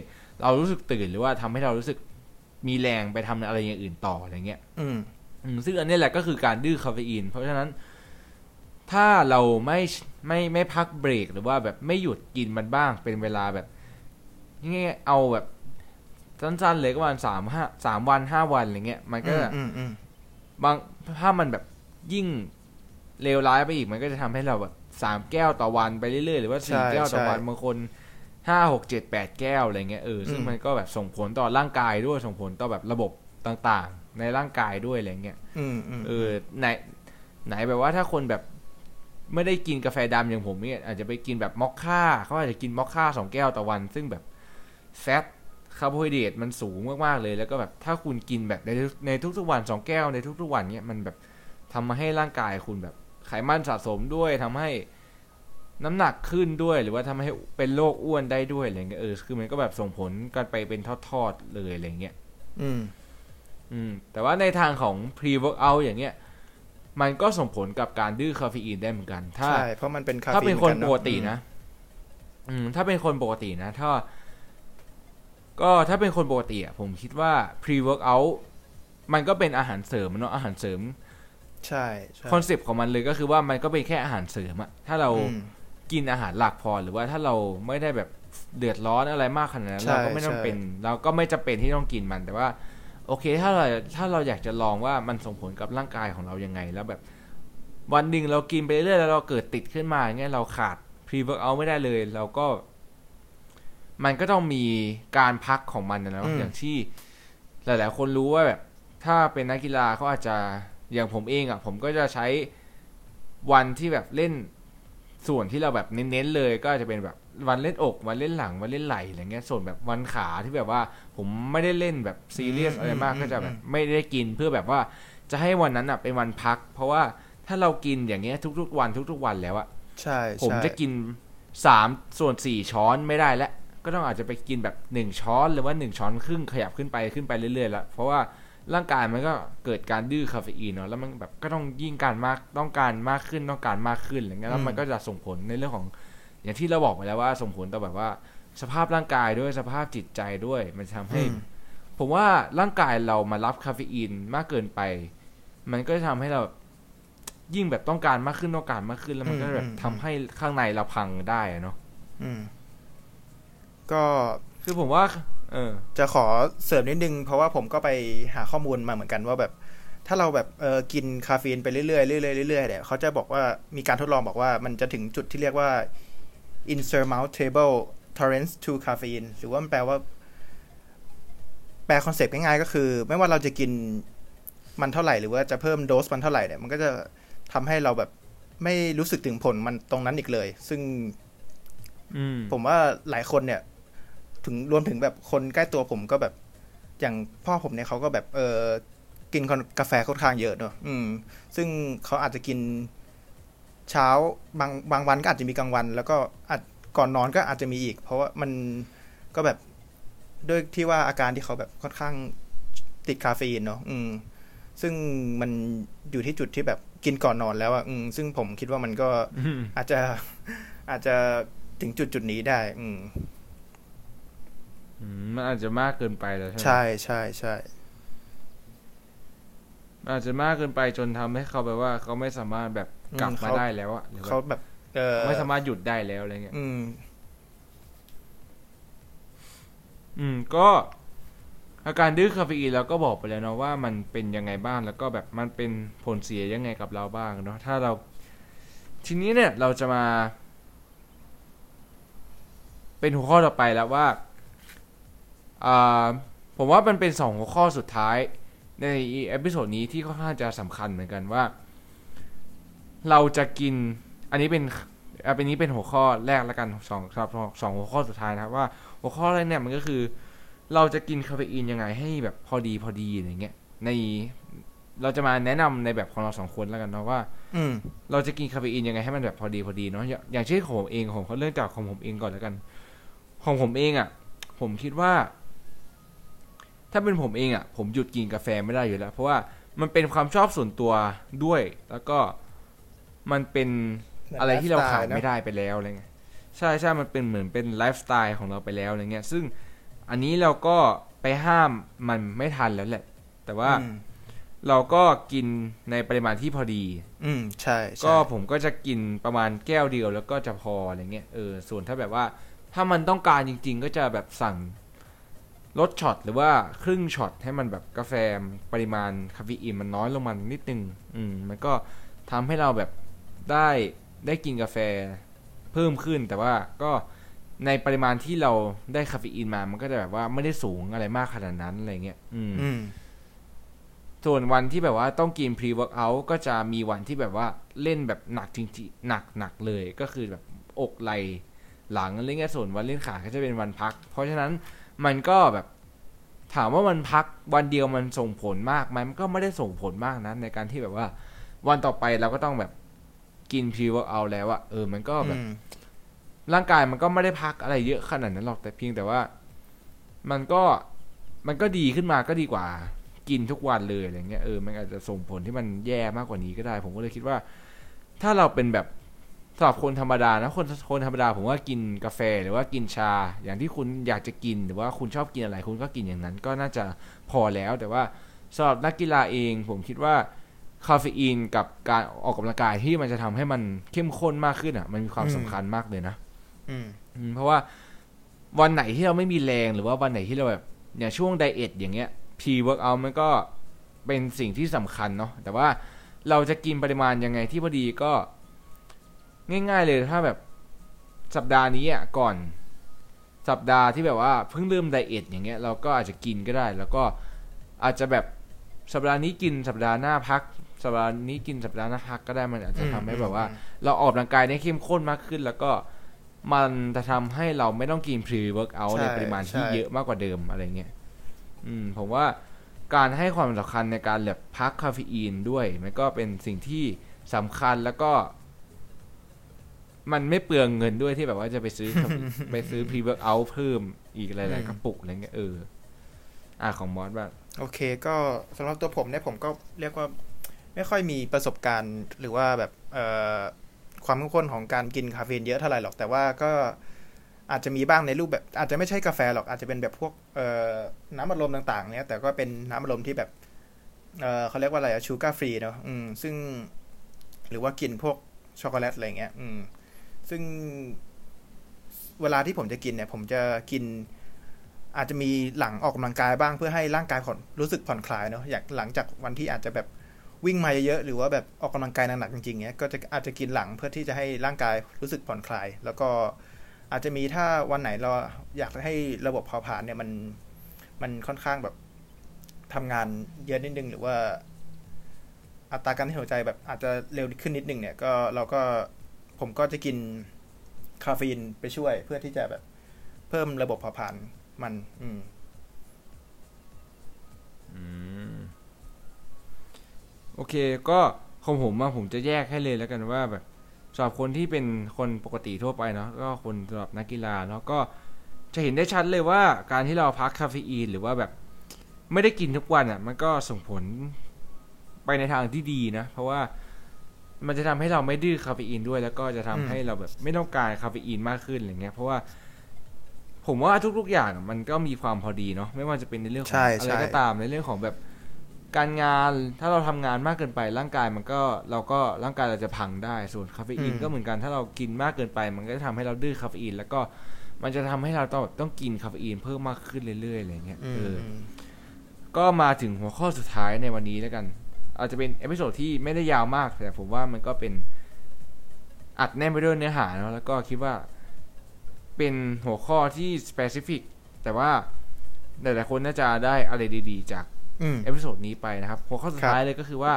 เรารู้สึกตื่นหรือว่าทำให้เรารู้สึกมีแรงไปทำอะไรอย่างอื่นต่ออะไรเงี้ยอืมอืมซึ่งอันนี้แหละก็คือการดื้อคาเฟอีน เพราะฉะนั้น ถ้าเราไม่ไม่ไม่พักเบรกหรือว่าแบบไม่หยุดกินมันบ้างเป็นเวลาแบบง่ายๆเอาแบบสั้นๆเลยก็ประมาณสามห้าสามวันห้าวันอะไรเงี้ยมันก็อืมจะอืมอืมบางถ้ามันแบบยิ่งเลวร้ายไปอีกมันก็จะทำให้เราแบบสามแก้วต่อวันไปเรื่อยๆหรือว่าสี่แก้วต่อวันบางคนห้าหกเจ็ดแปดแก้วอะไรเงี้ยเออซึ่งมันก็แบบส่งผลต่อร่างกายด้วยส่งผลต่อแบบระบบต่างๆ ในร่างกายด้วยอะไรเงี้ยอืมอืมเออไหนไหนแบบว่าถ้าคนแบบ ไม่ได้กินกาแฟดำอย่างผมเนี่ยอาจจะไปกินแบบมอคค่าเขาอาจจะกินมอคค่าสองแก้วต่อวัน ซึ่งแบบfat คาร์โบไฮเดรตมันสูงมากๆเลย แล้วก็แบบถ้าคุณกินแบบในในทุกๆวันสองแก้วในทุกๆวันเนี่ยมันแบบทำมาให้ร่างกายคุณแบบไขมันสะสมด้วยทำให้น้ำหนักขึ้นด้วย หรือว่าทำให้เป็นโรคอ้วนได้ด้วยอะไรเงี้ยเออคือมันก็แบบส่งผลกันไปเป็นทอดๆเลยอะไรเงี้ยอืม อืม แต่ว่าในทางของ pre workout อย่างเงี้ย มันก็ส่งผลกับการดื้อคาเฟอีนได้เหมือนกัน ถ้าใช่เพราะมันเป็นคาเฟอีนถ้าเป็นคนหมือปกตินะ อืม ถ้าเป็นคนปกตินะ ถ้า ก็ถ้าเป็นคนปกติอะผมคิดว่า pre workout มันก็เป็นอาหารเสริมเนาะอาหารเสริม ใช่ใช่คอนเซปต์ของมันเลยก็คือว่ามันก็เป็นแค่อาหารเสริมอะถ้าเราอืมกินอาหารหลักพอหรือว่าถ้าเราไม่ได้แบบเดือดร้อนอะไรมากขนาดนั้นใช่เราก็ไม่ต้องใช่เป็น เราก็ไม่จำเป็นที่ต้องกินมันแต่ว่า โอเค ถ้าเราถ้าเราอยากจะลองว่ามันส่งผลกับร่างกายของเรายังไง แล้วแบบ วันหนึ่งเรากินไปเรื่อยแล้วเราเกิดติดขึ้นมาอย่างเงี้ยเราขาด pre workout ไม่ได้เลย เราก็ มันก็ต้องมีการพักของมันนะเนาะอืมอย่างที่ หลาย ๆ คนรู้ว่าแบบ ถ้าเป็นนักกีฬาเขาอาจจะอย่างผมเองอะ่ะ ผมก็จะใช้วันที่แบบเล่นส่วนที่เราแบบเน้น ๆ เลย ก็อาจจะเป็นแบบ วันเล่นอกวันเล่นหลังวันเล่นไหล่อะไรเงี้ยส่วนแบบวันขาที่แบบว่า ผมไม่ได้เล่นแบบซีเรียสอืมอะไรมากอืมก็จะแบบอืมไม่ได้กินเพื่อแบบว่าจะให้วันนั้นอะเป็นวันพัก เพราะว่าถ้าเรากินอย่างเงี้ยทุก ๆ วันทุก ๆ วันแล้วอะใช่ผมใช่จะกินสามส่วนสี่ช้อนไม่ได้แล้วก็ต้องอาจจะไปกินแบบหนึ่งช้อนหรือว่าหนึ่งช้อนครึ่งขยับขึ้นไปขึ้นไปเรื่อยๆแล้วเพราะว่าร่างกายมันก็เกิดการดื้อคาเฟอีนเนาะแล้วมันแบบก็ต้องยิ่งการมากต้องการมากขึ้นต้องการมากขึ้นอะไรเงี้ยแล้วมันก็จะส่งผลในเรื่องของ อย่างที่เราบอกไปแล้วว่าส่งผลต่อแบบว่า สภาพร่างกายด้วยสภาพจิตใจด้วย มันจะทำให้อืมผมว่าร่างกายเรามารับคาเฟอีนมากเกินไป มันก็จะทำให้เรายิ่งแบบต้องการมากขึ้นต้องการมากขึ้นแล้วมันก็แบบอืมอืมทำให้ข้างในเราพังได้อะเนาะอืมก็คือผมว่า เออ จะขอเสริมนิดนึง เพราะว่าผมก็ไปหาข้อมูลมาเหมือนกันว่าแบบ ถ้าเราแบบเออกินคาเฟอีนไปเรื่อยๆเรื่อยๆเรื่อยๆเนี่ยเขาจะบอกว่ามีการทดลองบอกว่ามันจะถึงจุดที่เรียกว่า insurmountable tolerance to caffeine หรือว่ามันแปลว่า แปลคอนเซปต์ง่ายๆก็คือ ไม่ว่าเราจะกินมันเท่าไหร่หรือว่าจะเพิ่มโดสมันเท่าไหร่เนี่ยมันก็จะทำให้เราแบบไม่รู้สึกถึงผลมันตรงนั้นอีกเลย ซึ่งอืมผมว่าหลายคนเนี่ย ถึงรวมถึงแบบคนใกล้ตัวผมก็แบบ อย่างพ่อผมเนี่ยเขาก็แบบ เออกินกาแฟค่อนข้างเยอะเนอะอืม ซึ่งเขาอาจจะกิน เช้าบางบางวันก็อาจจะมีกลางวัน แล้วก็อาจก่อนนอนก็อาจจะมีอีก เพราะว่ามันก็แบบด้วยที่ว่าอาการที่เขาแบบค่อนข้างติดคาเฟอีนเนาะอืม ซึ่งมันอยู่ที่จุดที่แบบกินก่อนนอนแล้วอะอืมซึ่งผมคิดว่ามันก็อืมอาจจะอาจจะถึงจุดจุดนี้ได้อืมอืมมันอาจจะมากเกินไปแล้วใช่ไหมใช่ใช่ใช่มันอาจจะมากเกินไปจนทำให้เขาแบบว่า เขาไม่สามารถแบบ กลับมาได้แล้วอะหรือว่าเขาแบบ เออไม่สามารถหยุดได้แล้วอะไรเงี้ย อืม อืม ก็ อาการดื้อคาเฟอีนเราก็บอกไปแล้วเนาะว่ามันเป็นยังไงบ้างแล้วก็แบบมันเป็นผลเสียยังไงกับเราบ้างเนาะถ้าเรา ทีนี้เนี่ยเราจะมา เป็นหัวข้อต่อไปแล้วว่าอ่าผมว่ามันเป็นสองหัวข้อสุดท้ายใน episode นี้ที่ค่อนข้างจะสำคัญเหมือนกันว่า เราจะกิน อันนี้เป็นอันนี้เป็นหัวข้อแรกแล้วกันสองสองสองหัวข้อสุดท้ายนะครับว่าหัวข้อแรกเนี่ยมันก็คือ เราจะกินคาเฟอีนยังไงให้แบบพอดีพอดีอะไรเงี้ยในเราจะมาแนะนำในแบบของเราสองคนแล้วกันเนาะว่า อืมเราจะกินคาเฟอีนยังไงให้มันแบบพอดีพอดีเนาะอย่างอย่างเช่นของผมเองของเขาเริ่มจากของผมเองก่อนแล้วกัน ของผมเองอะ่ะ ผมคิดว่า ถ้าเป็นผมเองอะ่ะ ผมหยุดกินกาแฟไม่ได้อยู่แล้ว เพราะว่ามันเป็นความชอบส่วนตัวด้วย แล้วก็ มันเป็นอะไรที่เราขาดไม่ได้ไปแล้วอะไรเงี้ยใช่ใช่มันเป็นเหมือนเป็นไลฟ์สไตล์ของเราไปแล้วอะไรเงี้ย ซึ่งอันนี้เราก็ไปห้ามมันไม่ทันแล้วแหละ แต่ว่าอืมเราก็กินในปริมาณที่พอดี อืมใช่ใช่ก็ผมก็จะกินประมาณแก้วเดียวแล้วก็จะพออะไรเงี้ยเออส่วนถ้าแบบว่า ถ้ามันต้องการจริง ๆ ก็จะแบบสั่งลดช็อตหรือว่าครึ่งช็อตให้มันแบบกาแฟปริมาณคาเฟอีนมันน้อยลงมานิดนึง อืม มันก็ทำให้เราแบบ ได้ได้กินกาแฟเพิ่มขึ้น แต่ว่าก็ในปริมาณที่เราได้คาเฟอีนมา มันก็จะแบบว่าไม่ได้สูงอะไรมากขนาดนั้นอะไรเงี้ยอืมอืมส่วนวันที่แบบว่าต้องกิน pre workout ก็จะมีวันที่แบบว่าเล่นแบบหนักจริงๆหนักหนักเลยก็คือแบบอกไหลหลังอะไรเงี้ยส่วนวันเล่นขาก็จะเป็นวันพัก เพราะฉะนั้นมันก็แบบถามว่ามันพักวันเดียวมันส่งผลมากไหมมันก็ไม่ได้ส่งผลมากนะในการที่แบบว่า วันต่อไปเราก็ต้องแบบ กิน pre workout แล้วอะเออมันก็แบบอืมร่างกายมันก็ไม่ได้พักอะไรเยอะขนาดนั้นหรอกแต่เพียงแต่ว่า มันก็มันก็ดีขึ้นมาก็ดีกว่า กินทุกวันเลยอะไรเงี้ยเออมันอาจจะส่งผลที่มันแย่มากกว่านี้ก็ได้ ผมก็เลยคิดว่า ถ้าเราเป็นแบบสำหรับคนธรรมดานะคนคนธรรมดาผมว่ากินกาแฟหรือว่ากินชา อย่างที่คุณอยากจะกินหรือว่าคุณชอบกินอะไร คุณก็กินอย่างนั้น ก็น่าจะพอแล้ว แต่ว่าสำหรับนักกีฬาเอง ผมคิดว่า คาเฟอีนกับการออกกำลังกายที่มันจะทำให้มันเข้มข้นมากขึ้นอะ มันมีความสำคัญมากเลยนะอืมอืมเพราะว่าวันไหนที่เราไม่มีแรงหรือว่าวันไหนที่เราแบบอย่างช่วงไดเอทอย่างเงี้ย pre workout มันก็เป็นสิ่งที่สำคัญเนาะแต่ว่าเราจะกินปริมาณยังไงที่พอดีก็ ง่าย ๆ เลยถ้าแบบสัปดาห์นี้อะก่อน สัปดาห์ที่แบบว่าเพิ่งเริ่มไดเอทอย่างเงี้ยเราก็อาจจะกินก็ได้ แล้วก็อาจจะแบบสัปดาห์นี้กินสัปดาห์หน้าพัก สัปดาห์นี้กินสัปดาห์หน้าพักก็ได้มันอาจจะทำให้แบบว่า เราออกกำลังกายได้เข้มข้นมากขึ้น แล้วก็มันจะทำให้เราไม่ต้องกิน pre workout ใช่ในปริมาณที่ใช่เยอะมากกว่าเดิมอะไรเงี้ยอืม ผมว่าการให้ความสำคัญในการแบบพักคาเฟอีนด้วย มันก็เป็นสิ่งที่สำคัญแล้วก็ มันไม่เปลืองเงินด้วยที่แบบว่าจะไปซื้อไปซื้อ pre workout เพิ่มอีกหลายๆกระปุกอะไรเงี้ยเอออะของมอสบ้างโอเค ก็สำหรับตัวผมเนี่ยผมก็เรียกว่า ไม่ค่อยมีประสบการณ์หรือว่าแบบเอ่อความเข้มข้นของการกินคาเฟอีนเยอะเท่าไหร่หรอก แต่ว่าก็อาจจะมีบ้างในรูปแบบ อาจจะไม่ใช่กาแฟหรอกอาจจะเป็นแบบพวกเอ่อน้ำอัดลมต่างๆ เนี่ยแต่ก็เป็นน้ำอัดลมที่แบบเอ่อเขาเรียกว่าอะไรชูการ์ฟรีเนาะอืมซึ่ง หรือว่ากินพวกช็อกโกแลตอะไรเงี้ย อืม ซึ่งเวลาที่ผมจะกินเนี่ย ผมจะกิน อาจจะมีหลังออกกำลังกายบ้างเพื่อให้ร่างกายผ่อนรู้สึกผ่อนคลายเนาะอยางหลังจากวันที่อาจจะแบบ วิ่งมาเยอะๆหรือว่าแบบออกกำลังกายหนักๆจริงๆเนี้ยก็จะอาจจะกินหลังเพื่อที่จะให้ร่างกายรู้สึกผ่อนคลาย แล้วก็อาจจะมีถ้าวันไหนเราอยากให้ระบบเผาผลาญเนี่ยมันมันค่อนข้างแบบทำงานเยอะนิดนึงหรือว่าอัตราการเต้นหัวใจแบบอาจจะเร็วขึ้นนิดนึงเนี่ยก็เราก็ผมก็จะกินคาเฟอีนไปช่วย เพื่อที่จะแบบเพิ่มระบบเผาผลาญมัน อืม อืม โอเคก็ของผมอะผมจะแยกให้เลยแล้วกันว่าแบบสำหรับคนที่เป็นคนปกติทั่วไปเนาะก็คนสำหรับนักกีฬาเนาะก็จะเห็นได้ชัดเลยว่าการที่เราพักคาเฟอีนหรือว่าแบบไม่ได้กินทุกวันอะมันก็ส่งผลไปในทางที่ดีนะ เพราะว่ามันจะทำให้เราไม่ดื้อคาเฟอีนด้วย แล้วก็จะทำให้เราแบบไม่ต้องการคาเฟอีนมากขึ้นอะไรเงี้ยเพราะว่าผมว่าทุกๆอย่างมันก็มีความพอดีเนาะไม่ว่าจะเป็นในเรื่องของใช่อะไรใช่ก็ตามในเรื่องของแบบ การงานถ้าเราทำงานมากเกินไปร่างกายมันก็เราก็ร่างกายเราจะพังได้ส่วนคาเฟอีนก็เหมือนกันถ้าเรากินมากเกินไป มันก็จะทำให้เราดื้อคาเฟอีนแล้วก็มันจะทำให้เราต้องแบบต้องกินคาเฟอีนเพิ่มมากขึ้นเรื่อยๆอะไรเงี้ยอืมเอมอก็มาถึงหัวข้อสุดท้ายในวันนี้แล้วกัน อาจจะเป็น episode ที่ไม่ได้ยาวมากแต่ผมว่ามันก็เป็นอัดแน่นไปด้วยเนื้อหาเนาะแล้วก็คิดว่า เป็นหัวข้อที่ specific แต่ว่าหลายๆคนน่าจะได้อะไรดี ๆ จากอืม episode นี้ไปนะครับหัวข้อสุดครับท้ายเลยก็คือว่า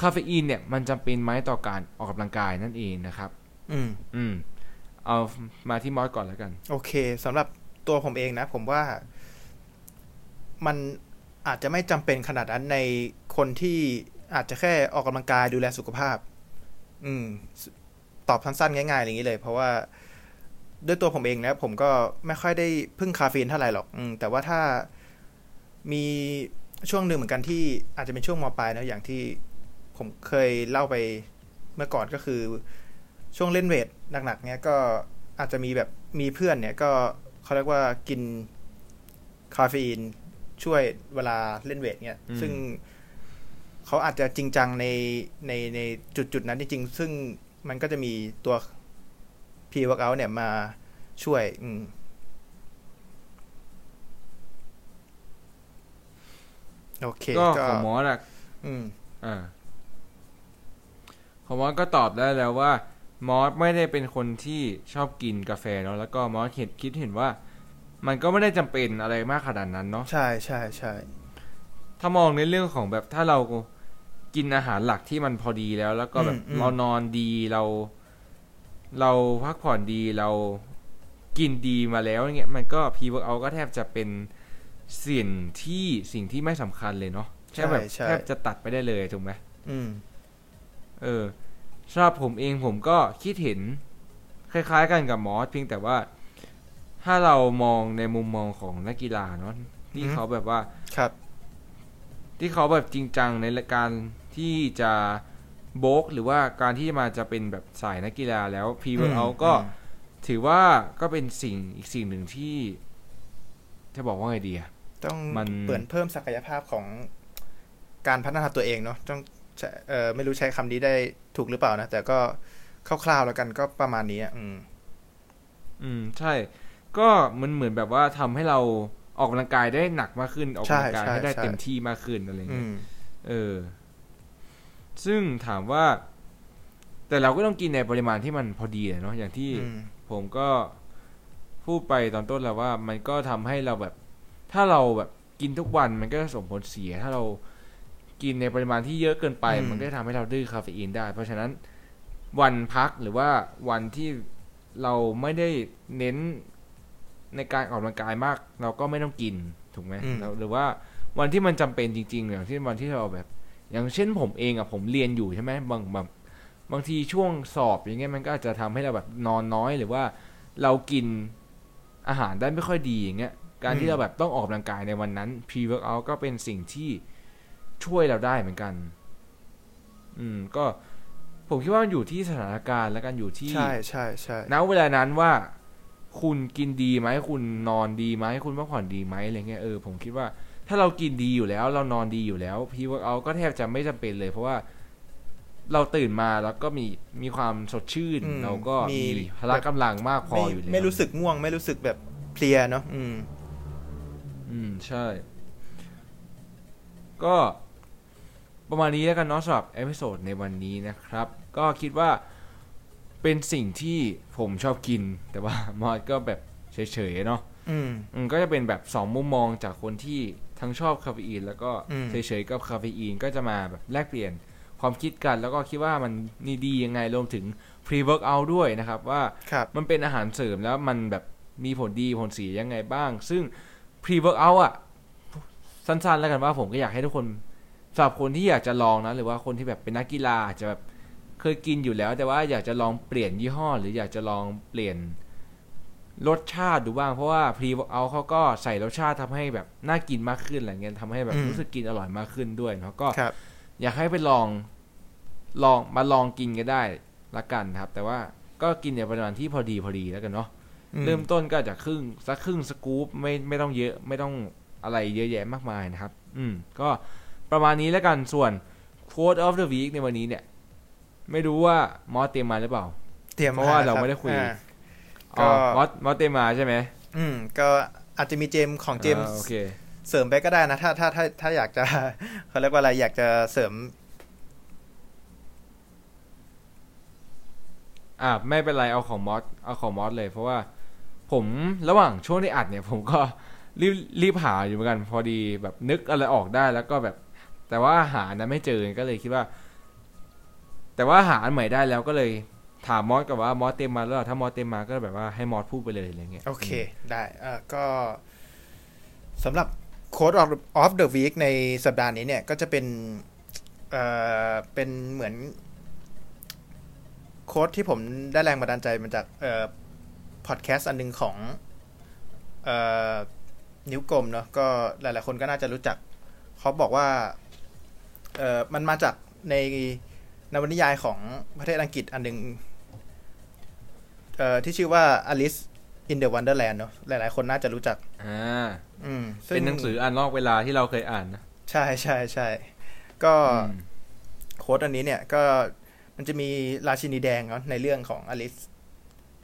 คาเฟอีนเนี่ยมันจำเป็นไหมต่อการออกกำลังกายนั่นเองนะครับ อืม อืม เอามาที่มอสก่อนแล้วกัน โอเคสำหรับตัวผมเองนะ ผมว่ามันอาจจะไม่จำเป็นขนาดนั้นในคนที่อาจจะแค่ออกกำลังกายดูแลสุขภาพ อืม ตอบสั้นๆง่ายๆอย่างนี้เลย เพราะว่าด้วยตัวผมเองนะผมก็ไม่ค่อยได้พึ่งคาเฟอีนเท่าไหร่หรอก อืม แต่ว่าถ้ามี ช่วงหนึ่งเหมือนกันที่อาจจะเป็นช่วงมปลายนะอย่างที่ผมเคยเล่าไปเมื่อก่อนก็คือ ช่วงเล่นเวทหนักๆเนี้ยก็อาจจะมีแบบมีเพื่อนเนี่ยก็เขาเรียกว่ากินคาเฟอีนช่วยเวลาเล่นเวทเนี่ยอืมซึ่งเขาอาจจะจริงจังในในในจุดจุดๆนั้นจริงๆซึ่งมันก็จะมีตัวพีว o r k o u t เนี่ยมาช่วย อืม โอเคก็ก็ของมอสอะอืมอ่าของมอสก็ตอบได้แล้วว่ามอสไม่ได้เป็นคนที่ชอบกินกาแฟเนาะแล้วก็มอสเห็นคิดเห็นว่า มันก็ไม่ได้จำเป็นอะไรมากขนาดนั้นเนาะใช่ใช่ใช่ถ้ามองในเรื่องของแบบถ้าเรากินอาหารหลักที่มันพอดีแล้ว แล้วก็แบบอืมอืมเรานอนดีเรา เราพักผ่อนดีเรากินดีมาแล้วเงี้ยมันก็ pre workout ก็แทบจะเป็น สิ่งที่สิ่งที่ไม่สำคัญเลยเนาะแค่แบบใช่แทบจะตัดไปได้เลยถูกไหมอืม เออสำหรับผมเองผมก็คิดเห็น คล้ายๆกันกับมอสเพียงแต่ว่า ถ้าเรามองในมุมมองของนักกีฬาเนาะที่อือฮึเขาแบบว่าครับ ที่เขาแบบจริงจังในการที่จะโบกหรือว่าการที่มาจะเป็นแบบสายนักกีฬาแล้วพีเวอร์เอาก็อืมถือว่าก็เป็นสิ่งอีกสิ่งหนึ่งที่ จะบอกว่าไงดีอะ ต้องมันเปิดเพิ่มศักยภาพของการพัฒนาตัวเองเนาะต้องใช้เออไม่รู้ใช้คำนี้ได้ถูกหรือเปล่านะ แต่ก็คร่าวๆแล้วกันก็ประมาณนี้อะอืม อืม ใช่ ก็มันเหมือนแบบว่าทำให้เราออกกำลังกายได้หนักมากขึ้น ออกกำลังกายใช่ให้ได้ใช่เต็มที่มากขึ้นอะไรอืเงี้ยมเออ ซึ่งถามว่า แต่เราก็ต้องกินในปริมาณที่มันพอดีอะเนาะอย่างที่อืมผมก็พูดไปตอนต้นแล้วว่า มันก็ทำให้เราแบบ ถ้าเราแบบกินทุกวันมันก็ส่งผลเสีย ถ้าเรากินในปริมาณที่เยอะเกินไปอืมมันก็จะทำให้เราดื้อคาเฟอีนได้ เพราะฉะนั้นวันพักหรือว่าวันที่เราไม่ได้เน้นในการออกกำลังกายมาก เราก็ไม่ต้องกินถูกไหมอืมแล้วหรือว่าวันที่มันจำเป็นจริงๆอย่างที่วันที่เราแบบ อย่างเช่นผมเองอะผมเรียนอยู่ใช่ไหมบางแบบบางทีช่วงสอบอย่างเงี้ยมันก็อาจจะทำให้เราแบบนอนน้อยหรือว่าเรากินอาหารได้ไม่ค่อยดีอย่างเงี้ย การที่มเราแบบต้องออกกำลังกายในวันนั้น pre workout ก็เป็นสิ่งที่ช่วยเราได้เหมือนกัน อืม ก็ผมคิดว่ามันอยู่ที่สถานการณ์และกันอยู่ที่ใช่ใช่ใช่ณเวลานั้นว่า คุณกินดีไหมคุณนอนดีไหมคุณพักผ่อนดีไหมอะไรเงี้ยเออผมคิดว่าถ้าเรากินดีอยู่แล้ว เรานอนดีอยู่แล้ว pre workout ก็แทบจะไม่จำเป็นเลย เพราะว่าเราตื่นมาแล้วก็มีมีความสดชื่นอืมเราก็มีมีพละกำลังมากพอไม่อยู่แล้วไม่รู้สึกง่วง ไม่รู้สึกแบบเพลียเนาะอืม อืม ใช่ ก็ประมาณนี้แล้วกันเนาะสำหรับ episode ในวันนี้นะครับ ก็คิดว่าเป็นสิ่งที่ผมชอบกิน แต่ว่ามอสก็แบบเฉยๆเนาะอืมอืมก็จะเป็นแบบสองมุมมองจากคนที่ทั้งชอบคาเฟอีน แล้วก็อืมเฉยๆกับคาเฟอีนก็จะมาแบบแลกเปลี่ยนความคิดกันแล้วก็คิดว่ามันนี่ดียังไงรวมถึง pre workout ด้วยนะครับ ว่าครับมันเป็นอาหารเสริมแล้วมันแบบมีผลดีผลเสียยังไงบ้าง ซึ่ง pre workout อะ สั้นๆ แล้วกันว่าผมก็อยากให้ทุกคนสำหรับคนที่อยากจะลองนะ หรือว่าคนที่แบบเป็นนักกีฬาอาจจะแบบเคยกินอยู่แล้ว แต่ว่าอยากจะลองเปลี่ยนยี่ห้อ หรืออยากจะลองเปลี่ยนรสชาติดูบ้าง เพราะว่า pre workout เขาก็ใส่รสชาติทำให้แบบน่ากินมากขึ้นอะไรเงี้ยทำให้แบบอืมรู้สึกกินอร่อยมากขึ้นด้วยเนาะก็ครับอยากให้ไปลองลองมาลองกินกันได้ละกันครับ แต่ว่าก็กินในปริมาณที่พอดีพอดีแล้วกันเนาะอืม เริ่มต้นก็จากครึ่งสักครึ่งสกู๊ปไม่ไม่ต้องเยอะไม่ต้องอะไรเยอะแยะมากมายนะครับ อืมก็ประมาณนี้แล้วกันส่วน quote of the week ในวันนี้เนี่ย ไม่รู้ว่ามอสเตรียมมาหรือเปล่า เตรียมเพราะว่าหคเราบไม่ได้คุยอ่าอ๋อก็มอสมอสเตรียมมาใช่ไหมอืม ก็อาจจะมีเจมส์ของเจมส์อ่าโอเคเสริมไปก็ได้นะถ้าถ้าถ้าถ้าอยากจะเขาเรียกว่าอะไรอยากจะเสริม อ่าไม่เป็นไรเอาของมอสเอาของมอสเลยเพราะว่า ผมระหว่างช่วงที่อัดเนี่ย ผมก็รีบรีบหาอยู่เหมือนกัน พอดีแบบนึกอะไรออกได้แล้วก็แบบ แต่ว่าหานะไม่เจอก็เลยคิดว่า แต่ว่าหาอันใหม่ได้แล้วก็เลยถามมอสกับว่ามอสเต็มมาแล้วเหรอถ้ามอสเต็มมาก็แบบว่าให้มอสพูดไปเลยอะไรเงี้ยโอเค ได้เอ่าก็สำหรับ Code of of the Week ในสัปดาห์นี้เนี่ย ก็จะเป็นเอ่อเป็นเหมือนโค้ดที่ผมได้แรงบันดาลใจมาจากเอ่อ พอดแคสต์อันหนึงของเอ่อนิ้วกลมเนาะก็หลาย ๆ คนก็น่าจะรู้จัก เขาบอกว่าเอ่อมันมาจากในนวนิยายของประเทศอังกฤษอันหนึงเอ่อที่ชื่อว่า Alice in the Wonderland เนาะหลาย ๆ คนน่าจะรู้จัก อ่า อืมซึ่เป็นหนังสืออ่านนอกเวลาที่เราเคยอ่านนะ ใช่ใช่ใช่ก็อืมโค้ดอันนี้เนี่ย ก็มันจะมีราชินีแดงเนาะในเรื่องของอลิส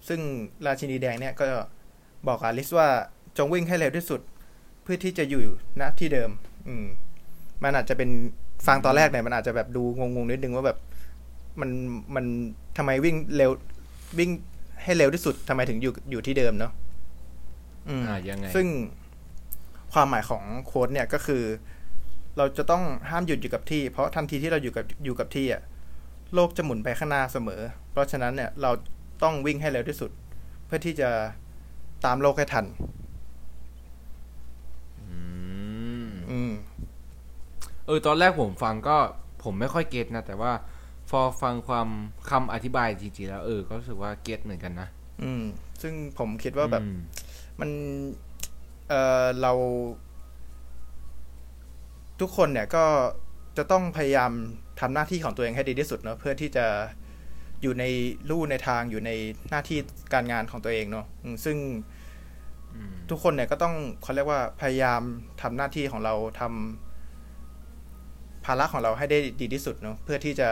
ซึ่งราชินีแดงเนี่ยก็บอกอลิสว่าจงวิ่งให้เร็วที่สุด เพื่อที่จะอยู่ณที่เดิม อืม มันอาจจะเป็นฟังตอนแรกเนี่ยมันอาจจะแบบดูงงๆนิดนึงว่าแบบ มันมันทำไมวิ่งเร็ววิ่งให้เร็วที่สุดทำไมถึงอยู่อยู่ที่เดิมเนาะอืมอ่ายังไง ซึ่งความหมายของโค้ดเนี่ยก็คือ เราจะต้องห้ามหยุดอยู่กับที่ เพราะทันทีที่เราอยู่กับอยู่กับที่อะโลกจะหมุนไปข้างหน้าเสมอ เพราะฉะนั้นเนี่ยเรา ต้องวิ่งให้เร็วที่สุด เพื่อที่จะตามโลกให้ทันอืมอืมเออตอนแรกผมฟังก็ผมไม่ค่อยเก็ตนะ แต่ว่าพอฟังความคำอธิบายจริงๆแล้วเออ ก็รู้สึกว่าเก็ตเหมือนกันนะ อืม ซึ่งผมคิดว่าแบบอืมมันเออเรา ทุกคนเนี่ยก็จะต้องพยายามทำหน้าที่ของตัวเองให้ดีที่สุดเนาะเพื่อที่จะ อยู่ในลู่ในทางอยู่ในหน้าที่การงานของตัวเองเนาะอืมซึ่งอืมทุกคนเนี่ยก็ต้องเขาเรียกว่าพยายามทำหน้าที่ของเราทำภาระของเราให้ได้ดีที่สุดเนาะเพื่อที่จะ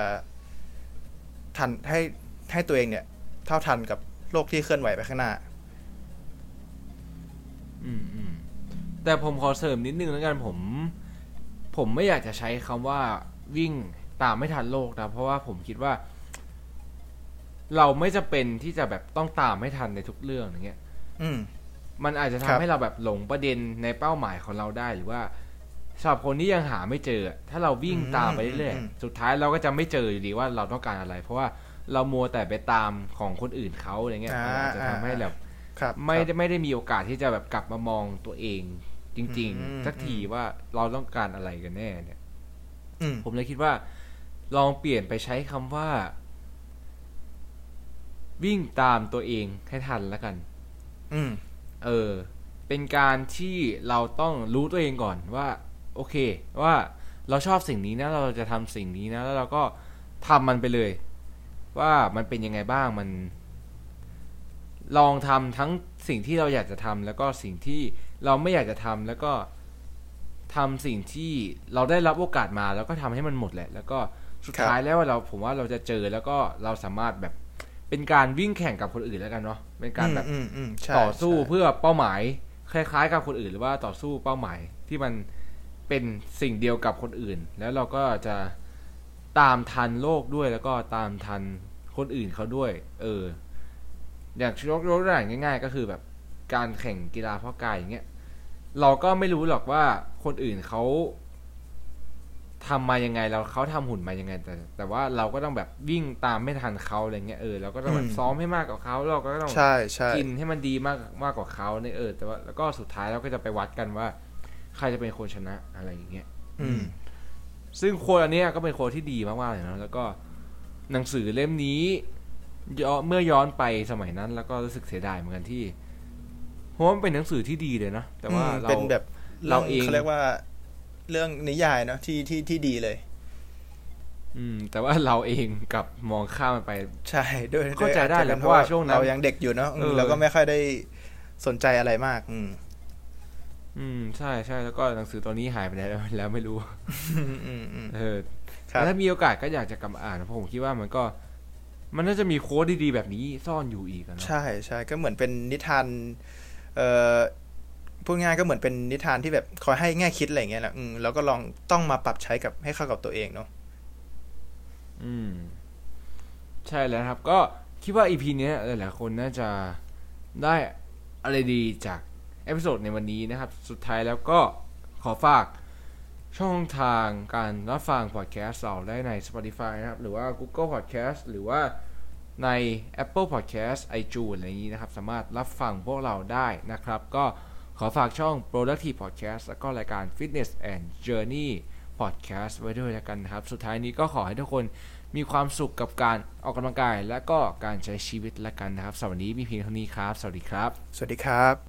ทันให้ให้ตัวเองเนี่ย เท่าทันกับโลกที่เคลื่อนไหวไปข้างหน้า อืมอืมแต่ผมขอเสริมนิดนึงแล้วกันผม ผมไม่อยากจะใช้คำว่าวิ่งตามไม่ทันโลกนะ เพราะว่าผมคิดว่า เราไม่จะเป็นที่จะแบบต้องตามไม่ทันในทุกเรื่องอย่างเงี้ยอืม มันอาจจะทำครับให้เราแบบหลงประเด็นในเป้าหมายของเราได้หรือว่าสำหรับคนที่ยังหาไม่เจอ ถ้าเราวิ่งตามไปเรื่อยๆสุดท้ายเราก็จะไม่เจออยู่ดีว่าเราต้องการอะไร เพราะว่าเรามัวแต่ไปตามของคนอื่นเขาอะไรเงี้ยมันอาจจะทำให้แบบครับไม่คได้รับไม่ได้มีโอกาสที่จะแบบกลับมามองตัวเอง จริงอืมๆสักทีว่าเราต้องการอะไรกันแน่เนี่ยอืมผมเลยคิดว่า ลองเปลี่ยนไปใช้คำว่า วิ่งตามตัวเองให้ทันแล้วกัน อืม เออ เป็นการที่เราต้องรู้ตัวเองก่อนว่า โอเค ว่าเราชอบสิ่งนี้นะ เราจะทำสิ่งนี้นะ แล้วเราก็ทำมันไปเลย ว่ามันเป็นยังไงบ้างมัน ลองทำทั้งสิ่งที่เราอยากจะทำแล้วก็สิ่งที่เราไม่อยากจะทำแล้วก็ทำสิ่งที่เราได้รับโอกาสมา แล้วก็ทำให้มันหมดแหละ แล้วก็สุดครับท้ายแล้วเราผมว่าเราจะเจอแล้วก็เราสามารถแบบ เป็นการวิ่งแข่งกับคนอื่นแล้วกันเนาะเป็นการแบบอืมอืมใช่ต่อสู้ใช่เพื่อเป้าหมาย คล้ายๆ กับคนอื่น หรือว่าต่อสู้เป้าหมายที่มันเป็นสิ่งเดียวกับคนอื่น แล้วเราก็จะตามทันโลกด้วยแล้วก็ตามทันคนอื่นเขาด้วย เออ อย่างยกยกตัวอย่างง่าย ๆ ก็คือแบบการแข่งกีฬาเพาะกายอย่างเงี้ยเราก็ไม่รู้หรอกว่าคนอื่นเขา ทำมายังไงแล้วเขาทำหุ่นมายังไง แต่ แต่ว่าเราก็ต้องแบบวิ่งตามไม่ทันเขาอะไรเงี้ยเออเราก็ต้องแบบซ้อมให้มากกว่าเขาเราก็ต้องใช่ใช่กินให้มันดีมากมากกว่าเขาเนี่ยเออแต่ว่าแล้วก็สุดท้ายเราก็จะไปวัดกันว่า ใครจะเป็นคนชนะอะไรอย่างเงี้ยอืม ซึ่งโค้ดอันเนี้ยก็เป็นโค้ดที่ดีมากๆเลยนะแล้วก็หนังสือเล่มนี้ย้อนเมื่อย้อนไปสมัยนั้น แล้วก็รู้สึกเสียดายเหมือนกันที่เพราะว่ามันเป็นหนังสือที่ดีเลยนะแต่ว่าอืมเราเป็นแบบเราเองเขาเรียกว่า เรื่องนิยายเนาะที่ที่ที่ดีเลย อืม แต่ว่าเราเองกลับมองข้ามมันไป ใช่ด้วยเข้าใจได้ด้วยแหละอจจเพราะว่าช่วงนั้นเรายังเด็กอยู่เนาะอืมเออเราก็ไม่ค่อยได้สนใจอะไรมาก อืม อืม ใช่ใช่แล้วก็หนังสือตัวนี้หายไปไหนแล้วแล้วไม่รู้อืมอืมอืมเออครับแต่ถ้ามีโอกาสก็อยากจะกลับมาอ่านเพราะผมคิดว่ามันก็ มันน่าจะมี quote ดีๆแบบนี้ซ่อนอยู่อีกอะเนาะใช่ใช่ก็เหมือนเป็นนิทาน เอ่อ พูดง่ายก็เหมือนเป็นนิทานที่แบบคอยให้แง่คิดอะไรอย่างเงี้ยแหละอืมแล้วก็ลองต้องมาปรับใช้กับให้เข้ากับตัวเองเนาะอืม ใช่แล้วครับ ก็คิดว่า EP เนี้หลายๆคนน่าจะได้อะไรดีจาก episode ในวันนี้นะครับ สุดท้ายแล้วก็ขอฝากช่องทางการรับฟังพอดแคสต์เราได้ใน Spotify นะครับ หรือว่า Google Podcast หรือว่าใน Apple Podcast iTunes อะไรอย่างนี้นะครับ สามารถรับฟังพวกเราได้นะครับ ก็ ขอฝากช่อง Productive Podcast แล้วก็รายการ Fitness and Journey Podcast ไว้ด้วยแล้วกันนะครับ สุดท้ายนี้ก็ขอให้ทุกคนมีความสุขกับการออกกำลังกาย และก็การใช้ชีวิตแล้วกันนะครับสำหรับวันนี้มีเพียงเท่านี้ครับ สวัสดีครับ สวัสดีครับ